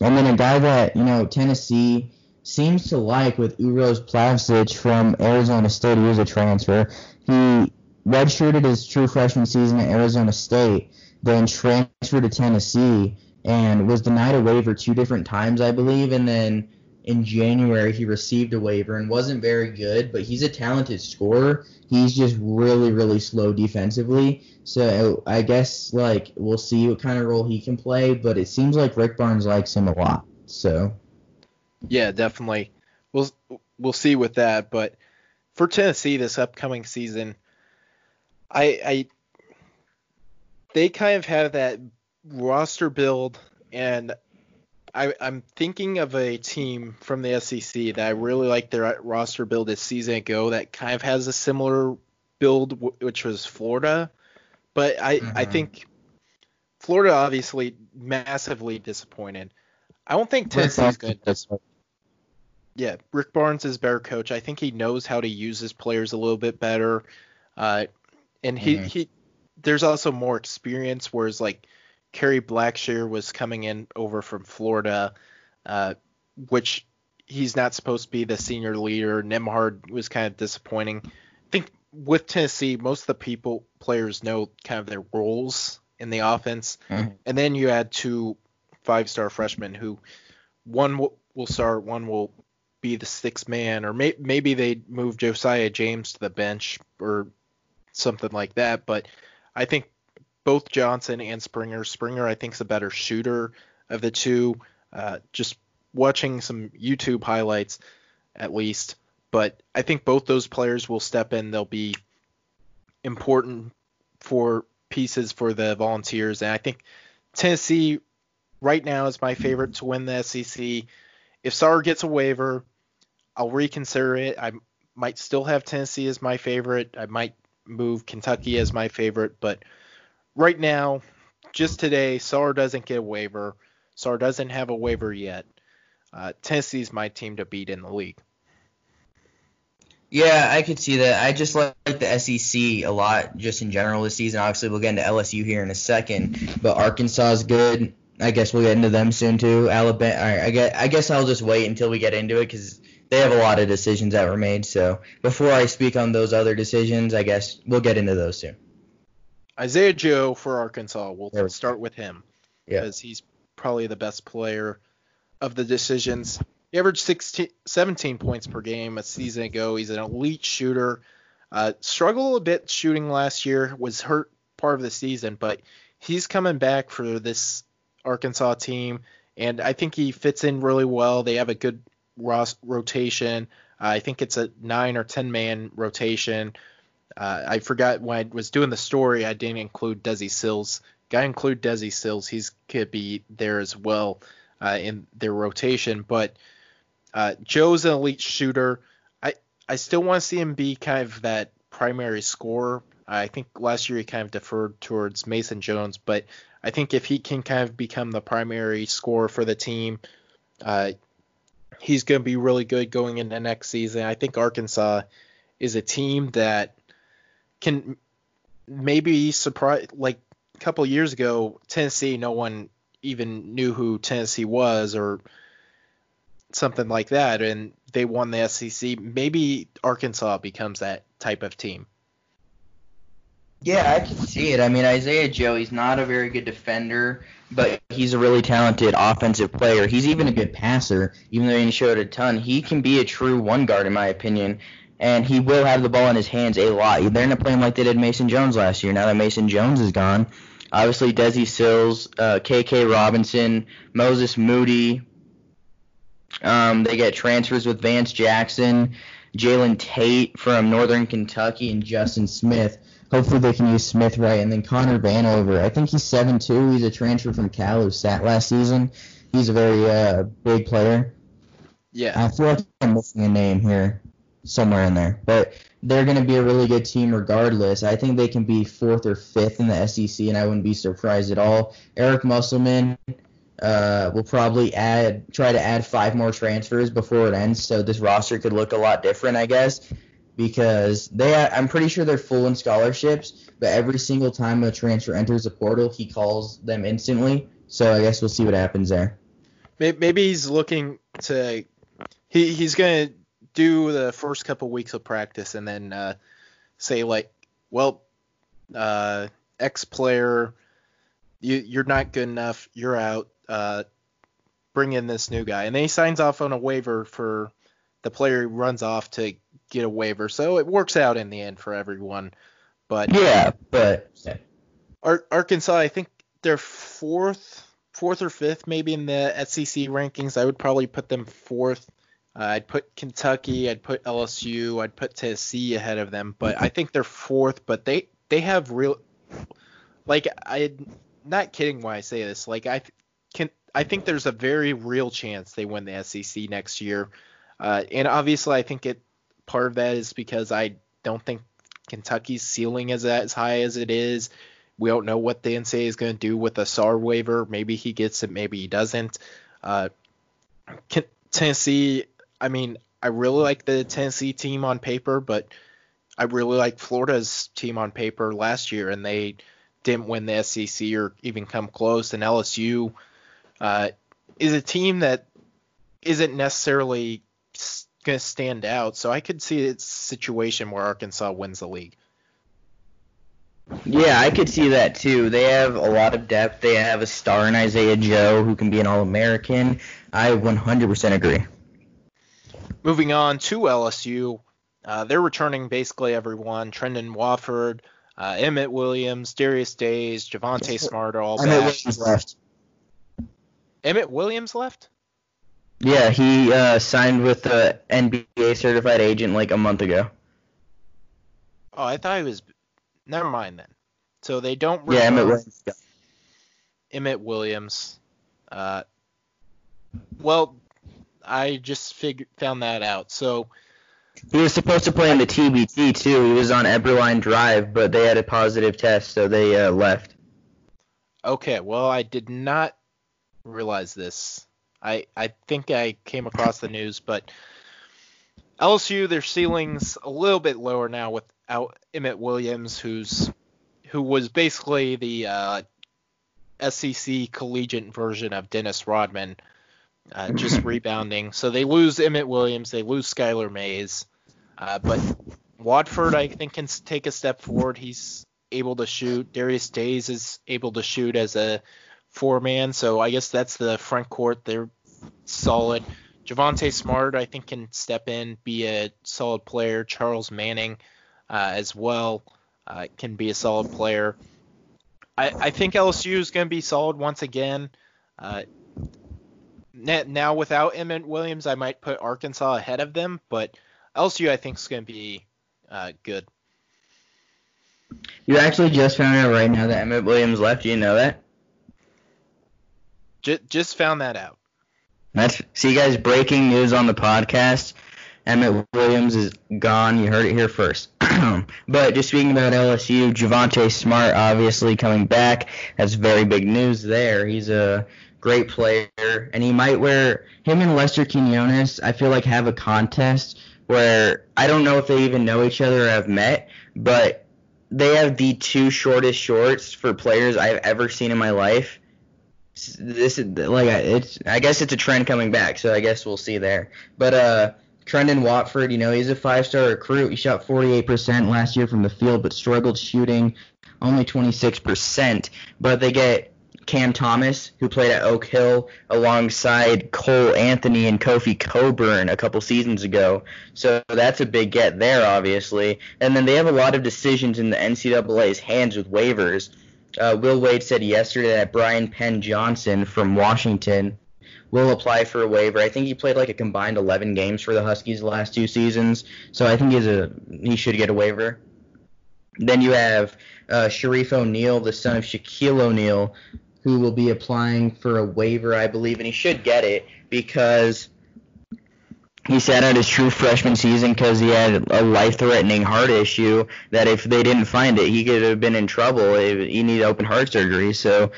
And then a guy that you know Tennessee seems to like with Uros Plavsic from Arizona State. He was a transfer. He redshirted his true freshman season at Arizona State, then transferred to Tennessee and was denied a waiver two different times, I believe. And then in January, he received a waiver and wasn't very good, but he's a talented scorer. He's just really, really slow defensively. So I guess like we'll see what kind of role he can play, but it seems like Rick Barnes likes him a lot. So Yeah, definitely. We'll we'll see with that, but for Tennessee this upcoming season, I I they kind of have that roster build and I, I'm thinking of a team from the SEC that I really like their roster build this season ago that kind of has a similar build, which was Florida. But I, I Mhm. think Florida obviously massively disappointed. I don't think Tennessee's good. Yeah, Rick Barnes is better coach. I think he knows how to use his players a little bit better. Uh, and he, Mhm. he there's also more experience, whereas like Kerry Blackshear was coming in over from Florida, uh, which he's not supposed to be the senior leader. Nembhard was kind of disappointing. I think with Tennessee, most of the people players know kind of their roles in the offense, Mhm. and then you add two five-star freshmen who one will, will start, one will be the sixth man, or may, maybe they move Josiah James to the bench or something like that. But I think both Johnson and Springer, Springer I think is a better shooter of the two. Uh, just watching some YouTube highlights, at least. But I think both those players will step in. They'll be important for pieces for the Volunteers, and I think Tennessee right now is my favorite to win the SEC. If Sarr gets a waiver, I'll reconsider it. I might still have Tennessee as my favorite. I might move Kentucky as my favorite, but right now, just today, Sarr doesn't get a waiver. Sarr doesn't have a waiver yet. Uh, Tennessee's my team to beat in the league. Yeah, I could see that. I just like the SEC a lot, just in general this season. Obviously, we'll get into LSU here in a second, but Arkansas is good. I guess we'll get into them soon too. Alabama. I guess I'll just wait until we get into it because they have a lot of decisions that were made. So before I speak on those other decisions, I guess we'll get into those soon. Isaiah Joe for Arkansas. We'll start with him because yeah. he's probably the best player of the decisions. He averaged 16, 17 points per game a season ago. He's an elite shooter. Uh, struggled a bit shooting last year. Was hurt part of the season, but he's coming back for this Arkansas team, and I think he fits in really well. They have a good rotation. Uh, I think it's a nine or ten man rotation. Uh, I forgot when I was doing the story, I didn't include Desi Sills. Got to include Desi Sills. He's could be there as well uh, in their rotation. But uh, Joe's an elite shooter. I I still want to see him be kind of that primary scorer. I think last year he kind of deferred towards Mason Jones, but I think if he can kind of become the primary scorer for the team, uh, he's going to be really good going into next season. I think Arkansas is a team that can maybe surprise. Like a couple years ago, Tennessee, no one even knew who Tennessee was or something like that, and they won the SEC. Maybe Arkansas becomes that type of team. Yeah, I can see it. I mean, Isaiah Joe, he's not a very good defender, but he's a really talented offensive player. He's even a good passer, even though he showed a ton. He can be a true one guard, in my opinion, and he will have the ball in his hands a lot. They're not playing like they did Mason Jones last year. Now that Mason Jones is gone, obviously Desi Sills, uh, K.K. Robinson, Moses Moody. Um, they get transfers with Vance Jackson, Jalen Tate from Northern Kentucky, and Justin Smith hopefully they can use Smith right. And then Connor Vanover, I think he's seven two. He's a transfer from Cal who sat last season. He's a very uh, big player. Yeah. I feel like I'm missing a name here somewhere in there, but they're going to be a really good team regardless. I think they can be fourth or fifth in the SEC, and I wouldn't be surprised at all. Eric Musselman uh, will probably add try to add five more transfers before it ends, so this roster could look a lot different, I guess because they I'm pretty sure they're full in scholarships, but every single time a transfer enters the portal, he calls them instantly. So I guess we'll see what happens there. Maybe he's looking to he he's gonna do the first couple weeks of practice and then uh, say like, well, uh, X player, you you're not good enough, you're out. Uh, bring in this new guy, and then he signs off on a waiver for the player runs off to get a waiver. So it works out in the end for everyone. But yeah, but Ar- Arkansas, I think they're fourth, fourth or fifth, maybe in the SEC rankings. I would probably put them fourth. Uh, I'd put Kentucky, I'd put LSU, I'd put Tennessee ahead of them, but I think they're fourth. But they they have real, like I'm not kidding when I say this. Like I can I think there's a very real chance they win the SEC next year. Uh, and obviously, I think it part of that is because I don't think Kentucky's ceiling is as high as it is. We don't know what the NCAA is going to do with the Sarr waiver. Maybe he gets it, maybe he doesn't. Uh, Tennessee, I mean, I really like the Tennessee team on paper, but I really like Florida's team on paper last year, and they didn't win the SEC or even come close. And LSU uh, is a team that isn't necessarily going to stand out. So I could see a situation where Arkansas wins the league. Yeah, I could see that too. They have a lot of depth. They have a star in Isaiah Joe who can be an All American. I 100% agree. Moving on to LSU, uh, they're returning basically everyone. Trendon Watford, uh, Emmett Williams, Darius Days, Javonte Smart are all Emmett back. Williams left. Emmett Williams left? Yeah, he uh, signed with the NBA certified agent like a month ago. Oh, I thought he was. Never mind then. So they don't. Yeah, Emmett Williams. Emmett Williams. Uh, well, I just figured found that out. So He was supposed to play in the TBT too. He was on Eberlein Drive, but they had a positive test, so they uh, left. Okay, well, I did not realize this. I I think I came across the news, but LSU their ceilings a little bit lower now without Emmett Williams, who's who was basically the uh, SEC collegiate version of Dennis Rodman, uh, just rebounding. So they lose Emmett Williams, they lose Skylar Mays, uh, but Watford I think can take a step forward. He's able to shoot. Darius Days is able to shoot as a four man, so I guess that's the front court. They're solid. Javonte Smart, I think, can step in, be a solid player. Charles Manning, uh, as well, uh, can be a solid player. I, I think LSU is going to be solid once again. Uh, now, without Emmett Williams, I might put Arkansas ahead of them, but LSU, I think, is going to be uh, good. You actually just found out right now that Emmett Williams left. You know that? Just, just found that out. That's see, guys, breaking news on the podcast. Emmett Williams is gone. You heard it here first. but just speaking about LSU, Javonte Smart obviously coming back. That's very big news there. He's a great player, and he might wear him and Lester Quinones. I feel like have a contest where I don't know if they even know each other or have met, but they have the two shortest shorts for players I've ever seen in my life this is like it's I guess it's a trend coming back, so I guess we'll see there. But uh Trendon Watford, you know, he's a five-star recruit. He shot 48% last year from the field, but struggled shooting only 26%. But they get Cam Thomas, who played at Oak Hill alongside Cole Anthony and Kofi Cockburn a couple seasons ago. So that's a big get there, obviously. And then they have a lot of decisions in the NCAA's hands with waivers. Uh, Will Wade said yesterday that Bryan Penn Johnson from Washington will apply for a waiver. I think he played like a combined 11 games for the Huskies the last two seasons, so I think he's a he should get a waiver. Then you have uh, Shareef O'Neal, the son of Shaquille O'Neal, who will be applying for a waiver, I believe, and he should get it because he sat out his true freshman season because he had a life-threatening heart issue that if they didn't find it, he could have been in trouble. He needed open heart surgery, so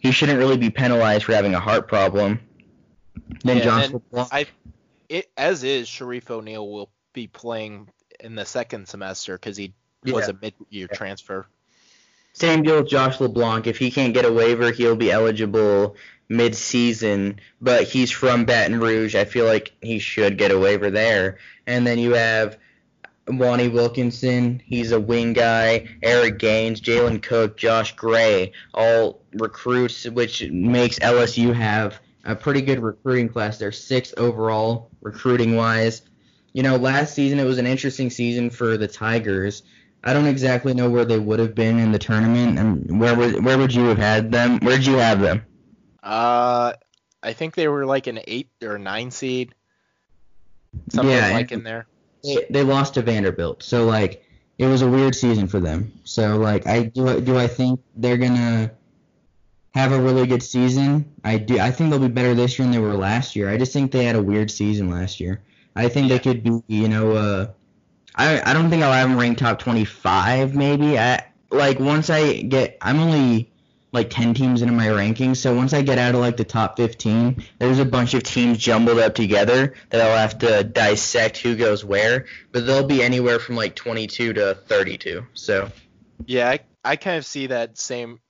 he shouldn't really be penalized for having a heart problem. Then yeah, Johnson, I, it, as is, Shareef O'Neal will be playing in the second semester because he yeah. was a mid-year yeah. transfer. Same deal with Josh LeBlanc. If he can't get a waiver, he'll be eligible mid-season, but he's from Baton Rouge. I feel like he should get a waiver there. And then you have Mwani Wilkinson. He's a wing guy. Eric Gaines, Jalen Cook, Josh Gray, all recruits, which makes LSU have a pretty good recruiting class. They're sixth overall recruiting wise. You know, last season it was an interesting season for the Tigers. I don't exactly know where they would have been in the tournament, and where would where would you have had them? Where'd you have them? Uh, I think they were like an eight or nine seed, something yeah, like in there. They, they lost to Vanderbilt, so like it was a weird season for them. So like I do do I think they're gonna have a really good season? I do. I think they'll be better this year than they were last year. I just think they had a weird season last year. I think they could be, you know, uh, I I don't think I'll have them ranked top 25 maybe. I like once I get I'm only like 10 teams into my rankings. So once I get out of like the top 15, there's a bunch of teams jumbled up together that I'll have to dissect who goes where, but they'll be anywhere from like 22 to 32. So yeah, I, I kind of see that same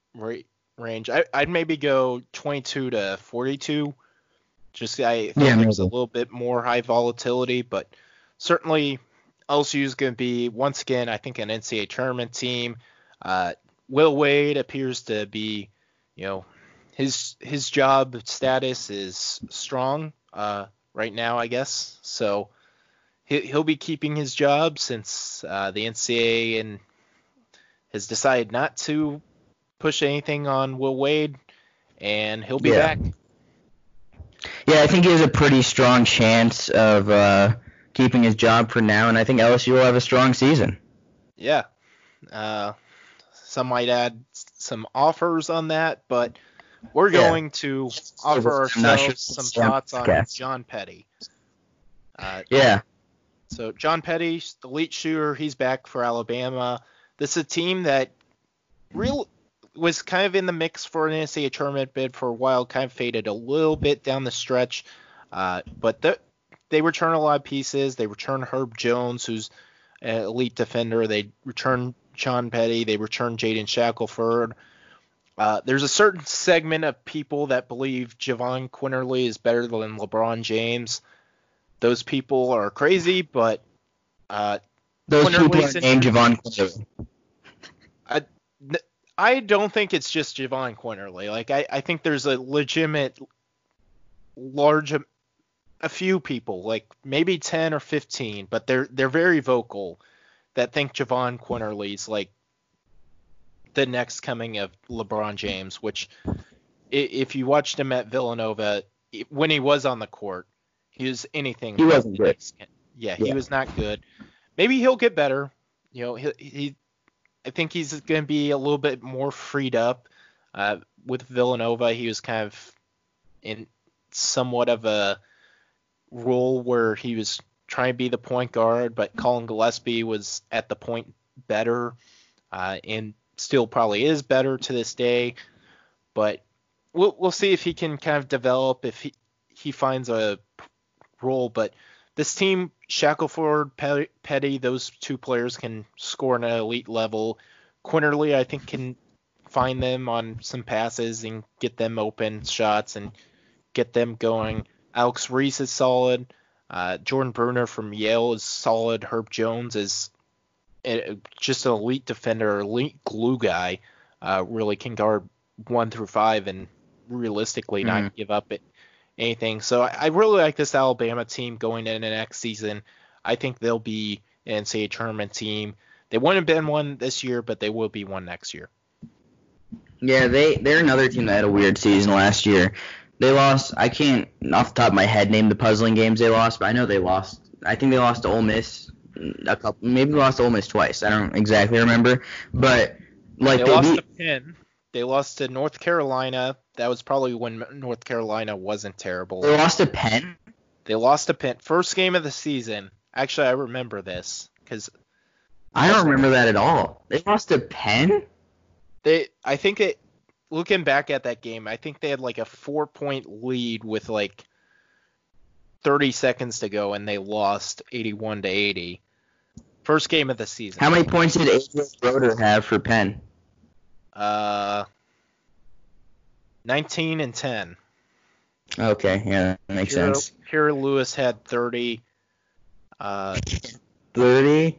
range. I, I'd maybe go 22 to 42. Just I think yeah, there's a little bit more high volatility, but certainly LSU is going to be once again I think an NCAA tournament team. Uh, Will Wade appears to be, you know, his his job status is strong uh, right now, I guess. So he, he'll be keeping his job since uh, the NCAA and has decided not to push anything on Will Wade, and he'll be yeah. back. Yeah, I think he has a pretty strong chance of uh, keeping his job for now, and I think LSU will have a strong season. Yeah. Uh, some might add some offers on that, but we're yeah. going to offer ourselves some thoughts on John Petty. Uh, yeah. So John Petty, the elite shooter, he's back for Alabama. This is a team that real was kind of in the mix for an NCAA tournament bid for a while, kind of faded a little bit down the stretch. Uh, but the, they return a lot of pieces. They return Herb Jones, who's an elite defender. They return John Petty. They return Jaden Shackelford. Uh, there's a certain segment of people that believe Jahvon Quinerly is better than LeBron James. Those people are crazy, but uh, those people named Jahvon Quinerly. I, I don't think it's just Jahvon Quinerly. Like I, I think there's a legitimate large a few people, like maybe 10 or 15, but they're they're very vocal that think Jahvon Quinerly's like the next coming of LeBron James, which if you watched him at Villanova when he was on the court, he was anything. He wasn't good. Yeah, he yeah. was not good. Maybe he'll get better. You know, he, he I think he's going to be a little bit more freed up. Uh, with Villanova, he was kind of in somewhat of a role where he was trying to be the point guard, but Collin Gillespie was at the point better, uh, and still probably is better to this day. But we'll we'll see if he can kind of develop if he he finds a role. But this team, Shackelford, Petty, those two players can score at an elite level. Quinerly, I think, can find them on some passes and get them open shots and get them going. Alex Reese is solid. Uh, Jordan Bruner from Yale is solid. Herb Jones is a, just an elite defender, elite glue guy. Uh, really can guard one through five and realistically mm-hmm. not give up anything. So I, I, really like this Alabama team going into next season. I think they'll be an NCAA tournament team. They wouldn't have been one this year, but they will be one next year. Yeah, they they're another team that had a weird season last year. They lost. I can't off the top of my head name the puzzling games they lost, but I know they lost. I think they lost to Ole Miss a couple. Maybe lost to Ole Miss twice. I don't exactly remember, but like they, they lost beat, to Penn. They lost to North Carolina. That was probably when North Carolina wasn't terrible. They lost to Penn. They lost to Penn. First game of the season. Actually, I remember this because I don't remember that at all. They lost to Penn. They, I think it looking back at that game, I think they had like a four point lead with like 30 seconds to go, and they lost 81 to 80. First game of the season. How many points did AJ Brodeur have for Penn? Uh, 19 and 10. Okay, yeah, that makes sense. Kira Lewis had 30. Uh, 30?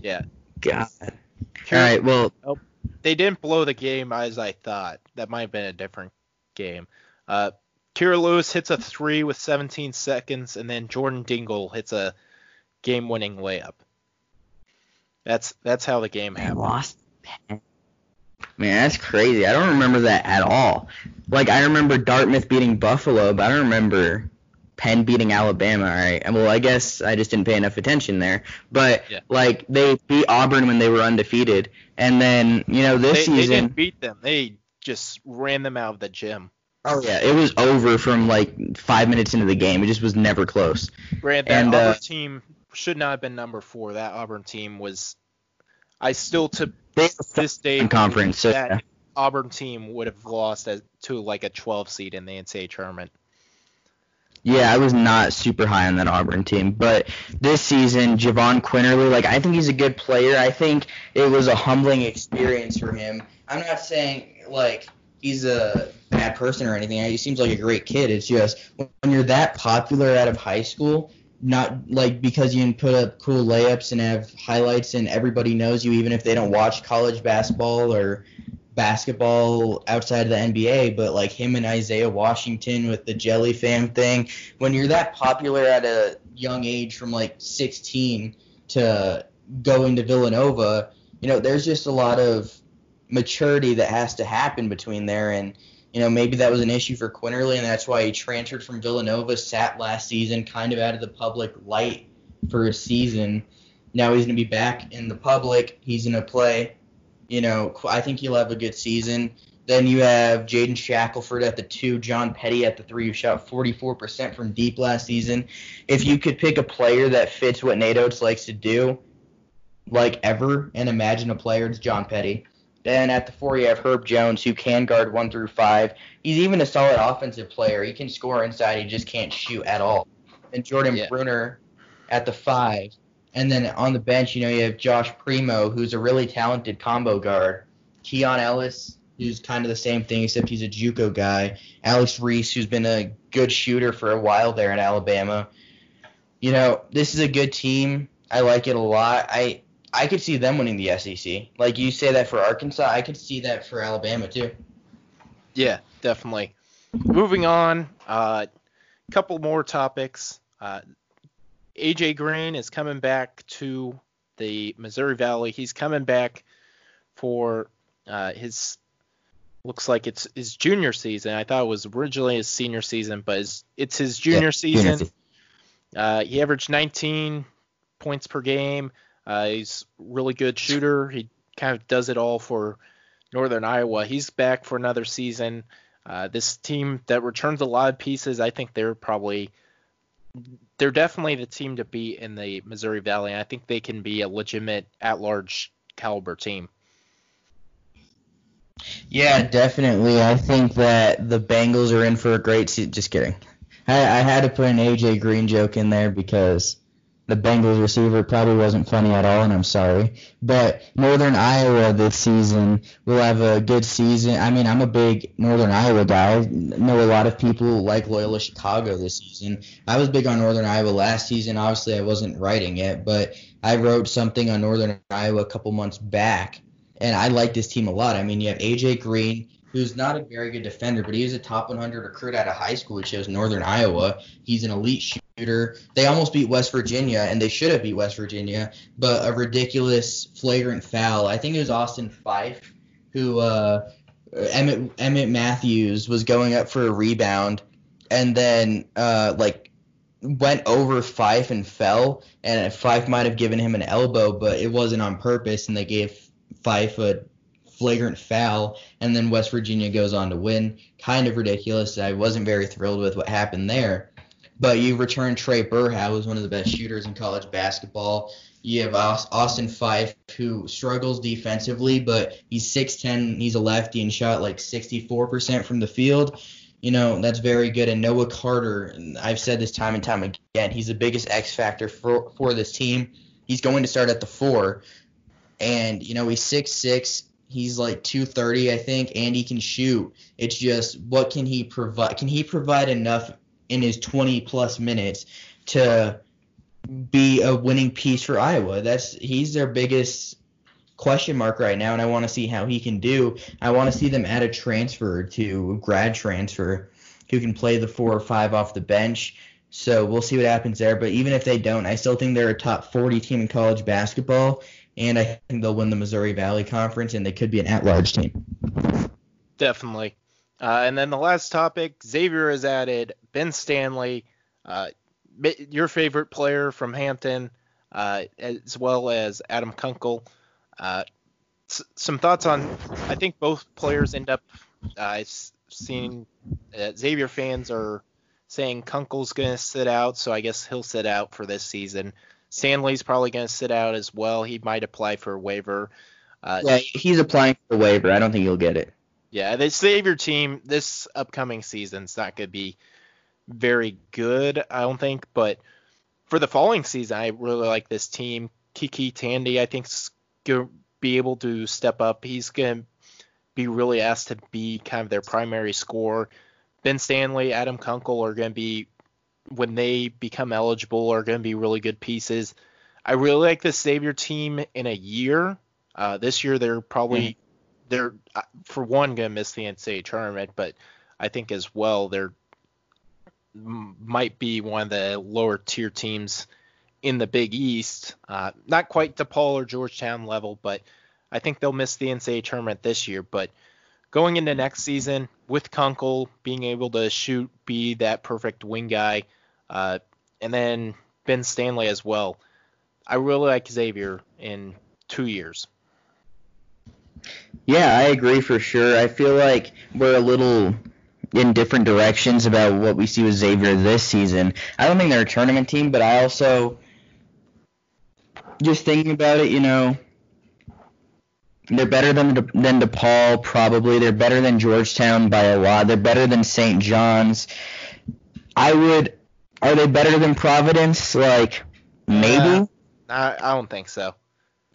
Yeah. God. All right, well. Oh, they didn't blow the game as I thought. That might have been a different game. Uh, Kira Lewis hits a three with 17 seconds, and then Jordan Dingle hits a game-winning layup. That's that's how the game happened. They lost. Man, that's crazy. I don't remember that at all. Like I remember Dartmouth beating Buffalo, but I don't remember Penn beating Alabama. All right. Well, I guess I just didn't pay enough attention there. But yeah. like they beat Auburn when they were undefeated, and then you know this they, season they didn't beat them. They just ran them out of the gym. Oh yeah, it was over from like five minutes into the game. It just was never close. Brad, that and, uh, Auburn uh, team should not have been number four. That Auburn team was. I still to this day conference so, that yeah. Auburn team would have lost as, to like a 12 seed in the NCAA tournament. Yeah, I was not super high on that Auburn team, but this season, Jahvon Quinerly, like I think he's a good player. I think it was a humbling experience for him. I'm not saying like he's a bad person or anything. He seems like a great kid. It's just when you're that popular out of high school, not like because you can put up cool layups and have highlights and everybody knows you, even if they don't watch college basketball or basketball outside of the NBA, but like him and Isaiah Washington with the Jelly Fam thing, when you're that popular at a young age from like 16 to going to Villanova, you know, there's just a lot of maturity that has to happen between there and you know, maybe that was an issue for Quinerly, and that's why he transferred from Villanova, sat last season, kind of out of the public light for a season. Now he's going to be back in the public. He's going to play you know, I think he'll have a good season. Then you have Jaden Shackelford at the two, John Petty at the three, who shot 44% from deep last season. If you could pick a player that fits what Nate Oats likes to do, like ever, and imagine a player, it's John Petty. Then at the four, you have Herb Jones, who can guard one through five. He's even a solid offensive player. He can score inside. He just can't shoot at all. And Jordan Yeah. Bruner at the five. And then on the bench, you know, you have Josh Primo, who's a really talented combo guard. Keon Ellis, who's kind of the same thing, except he's a JUCO guy. Alex Reese, who's been a good shooter for a while there in Alabama. You know, this is a good team. I like it a lot. I I could see them winning the SEC. Like you say that for Arkansas, I could see that for Alabama too. Yeah, definitely. Moving on, a uh, couple more topics. Uh, AJ Green is coming back to the Missouri Valley. He's coming back for uh, his looks like it's his junior season. I thought it was originally his senior season, but it's, it's his junior Yeah, season. junior. Uh, he averaged 19 points per game. Uh, he's really good shooter. He kind of does it all for Northern Iowa. He's back for another season. Uh, this team that returns a lot of pieces, I think they're probably they're definitely the team to beat in the Missouri Valley. I think they can be a legitimate at-large caliber team. Yeah, definitely. I think that the Bengals are in for a great season. Just kidding. I, I had to put an AJ Green joke in there because the Bengals receiver probably wasn't funny at all, and I'm sorry. But Northern Iowa this season will have a good season. I mean, I'm a big Northern Iowa guy. I know a lot of people like Loyola Chicago this season. I was big on Northern Iowa last season. Obviously, I wasn't writing it, but I wrote something on Northern Iowa a couple months back and I like this team a lot. I mean, you have AJ Green, who's not a very good defender, but he was a top 100 recruit out of high school, which shows Northern Iowa. He's an elite They almost beat West Virginia, and they should have beat West Virginia, but a ridiculous flagrant foul. I think it was Austin Phyfe who uh, Emmitt Emmitt Matthews was going up for a rebound, and then uh, like went over Phyfe and fell, and Phyfe might have given him an elbow, but it wasn't on purpose, and they gave Phyfe a flagrant foul, and then West Virginia goes on to win. Kind of ridiculous. I wasn't very thrilled with what happened there. But you return Trae Berhow, who's one of the best shooters in college basketball. You have Austin Phyfe, who struggles defensively, but he's 6'10, he's a lefty, and shot like 64% from the field. You know, that's very good. And Noah Carter, and I've said this time and time again, he's the biggest X factor for, for this team. He's going to start at the four and you know he's six six. He's like 230, I think, and he can shoot. It's just what can he provide? Can he provide enough in his 20 plus minutes to be a winning piece for Iowa? That's he's their biggest question mark right now, and I want to see how he can do. I want to see them add a transfer to grad transfer who can play the four or five off the bench. So we'll see what happens there. But even if they don't, I still think they're a top 40 team in college basketball and I think they'll win the Missouri Valley Conference, and they could be an at-large team. Definitely. Uh, and then the last topic, Xavier has added Ben Stanley, uh, your favorite player from Hampton, uh, as well as Adam Kunkel. Uh, s- some thoughts on, I think both players end up, uh, I've seen Xavier fans are saying Kunkel's going to sit out, so I guess he'll sit out for this season. Stanley's probably going to sit out as well. He might apply for a waiver. Uh, Yeah, he's applying for the waiver. I don't think he'll get it. Yeah, the Xavier team this upcoming season's not going to be very good, I don't think. But for the following season, I really like this team. KyKy Tandy, I think, is going to be able to step up. He's going to be really asked to be kind of their primary scorer. Ben Stanley, Adam Kunkel are going to be when they become eligible are going to be really good pieces. I really like the Xavier team in a year. Uh, this year they're probably they're uh, for one to miss the NCAA tournament, but I think as well they're might be one of the lower tier teams in the Big East. Uh, not quite DePaul or Georgetown level, but I think they'll miss the NCAA tournament this year. But going into next season with Kunkel being able to shoot, be that perfect wing guy, uh, and then Ben Stanley as well. I really like Xavier in two years. Yeah, I agree for sure. I feel like we're a little in different directions about what we see with Xavier this season. I don't think they're a tournament team, but I also just thinking about it, you know, they're better than than DePaul probably. They're better than Georgetown by a lot. They're better than St. John's. I would. Are they better than Providence? Like maybe. Uh, I, I don't think so.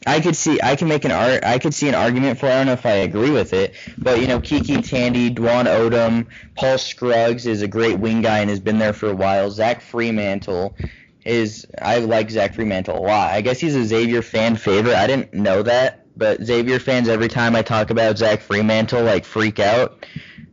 I could see I can make an art I could see an argument for. I don't know if I agree with it, but you know KyKy Tandy, Dwon Odom, Paul Scruggs is a great wing guy and has been there for a while. Zach Freemantle is I like Zach Freemantle a lot. I guess he's a Xavier fan favorite. I didn't know that, but Xavier fans every time I talk about Zach Freemantle like freak out.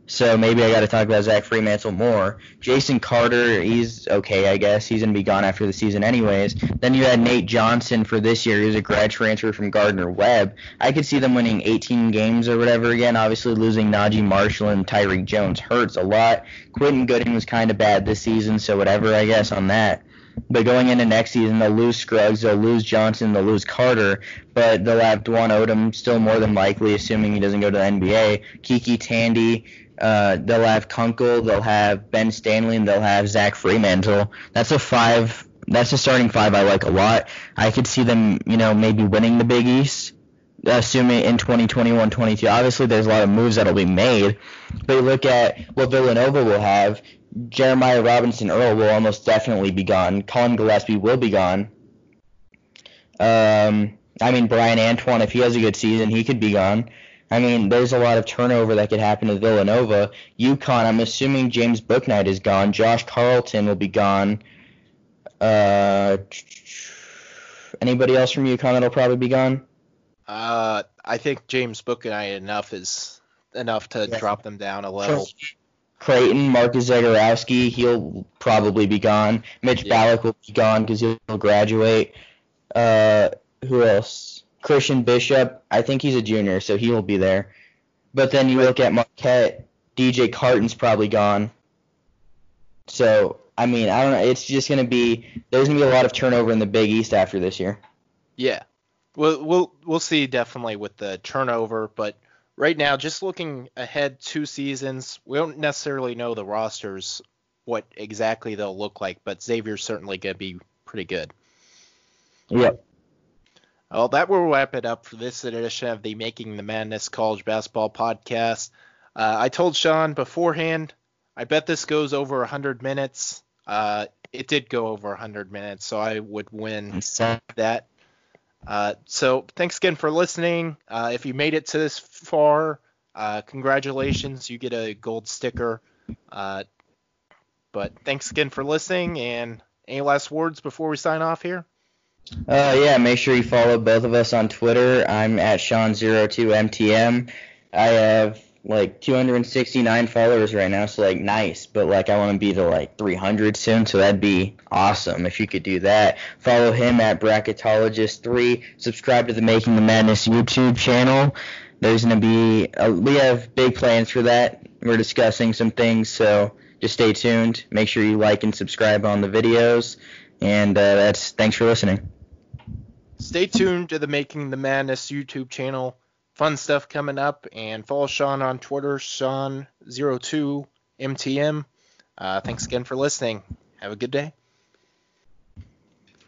So maybe I got to talk about Zach Freemantle more. Jason Carter, he's okay, I guess. He's gonna be gone after the season, anyways. Then you had Nate Johnson for this year. He was a grad transfer from Gardner Webb. I could see them winning 18 games or whatever again. Obviously, losing Naji Marshall and Tyrique Jones hurts a lot. Quentin Goodin was kind of bad this season, so whatever, I guess, on that. But going into next season, they'll lose Scruggs, they'll lose Johnson, they'll lose Carter, but they'll have Dwon Odom still more than likely, assuming he doesn't go to the NBA. KyKy Tandy, uh, they'll have Kunkel, they'll have Ben Stanley, and they'll have Zach Freemantle. That's a five. That's a starting five I like a lot. I could see them, you know, maybe winning the Big East, assuming in 2021-22. Obviously, there's a lot of moves that'll be made. But you look at what Villanova will have. Jeremiah Robinson Earl will almost definitely be gone. Collin Gillespie will be gone. Um, I mean, Bryan Antoine, if he has a good season, he could be gone. I mean, there's a lot of turnover that could happen to Villanova. UConn, I'm assuming James Bouknight is gone. Josh Carlton will be gone. Uh, anybody else from UConn that'll probably be gone? Uh, I think James Bouknight enough is enough to yeah. drop them down a level. Creighton, Marcus Zegarowski, he'll probably be gone. Mitch yeah. Ballock will be gone because he'll graduate. Uh, who else? Christian Bishop, I think he's a junior, so he will be there. But then you look at Marquette, DJ Carton's probably gone. So I mean, I don't know. It's just gonna be there's gonna be a lot of turnover in the Big East after this year. Yeah, we'll we'll we'll see definitely with the turnover, but right now, just looking ahead two seasons, we don't necessarily know the rosters what exactly they'll look like, but Xavier's certainly gonna be pretty good. Yep. Well, that will wrap it up for this edition of the Making the Madness College Basketball Podcast. Uh, I told Sean beforehand, I bet this goes over 100 minutes. Uh, it did go over 100 minutes, so I would win that. Uh, so thanks again for listening. Uh, if you made it to this far, uh, congratulations. You get a gold sticker. Uh, but thanks again for listening. And any last words before we sign off here? Uh, yeah, make sure you follow both of us on Twitter. I'm at Sean02MTM. I have like 269 followers right now, so like nice, but like I want to be to like 300 soon, so that'd be awesome if you could do that. Follow him at Bracketologist3. Subscribe to the Making the Madness YouTube channel. There's gonna be uh, we have big plans for that. We're discussing some things, so just stay tuned. Make sure you like and subscribe on the videos, and uh, that's thanks for listening. Stay tuned to the Making the Madness YouTube channel. Fun stuff coming up. And follow Sean on Twitter, Sean02MTM. Uh, thanks again for listening. Have a good day.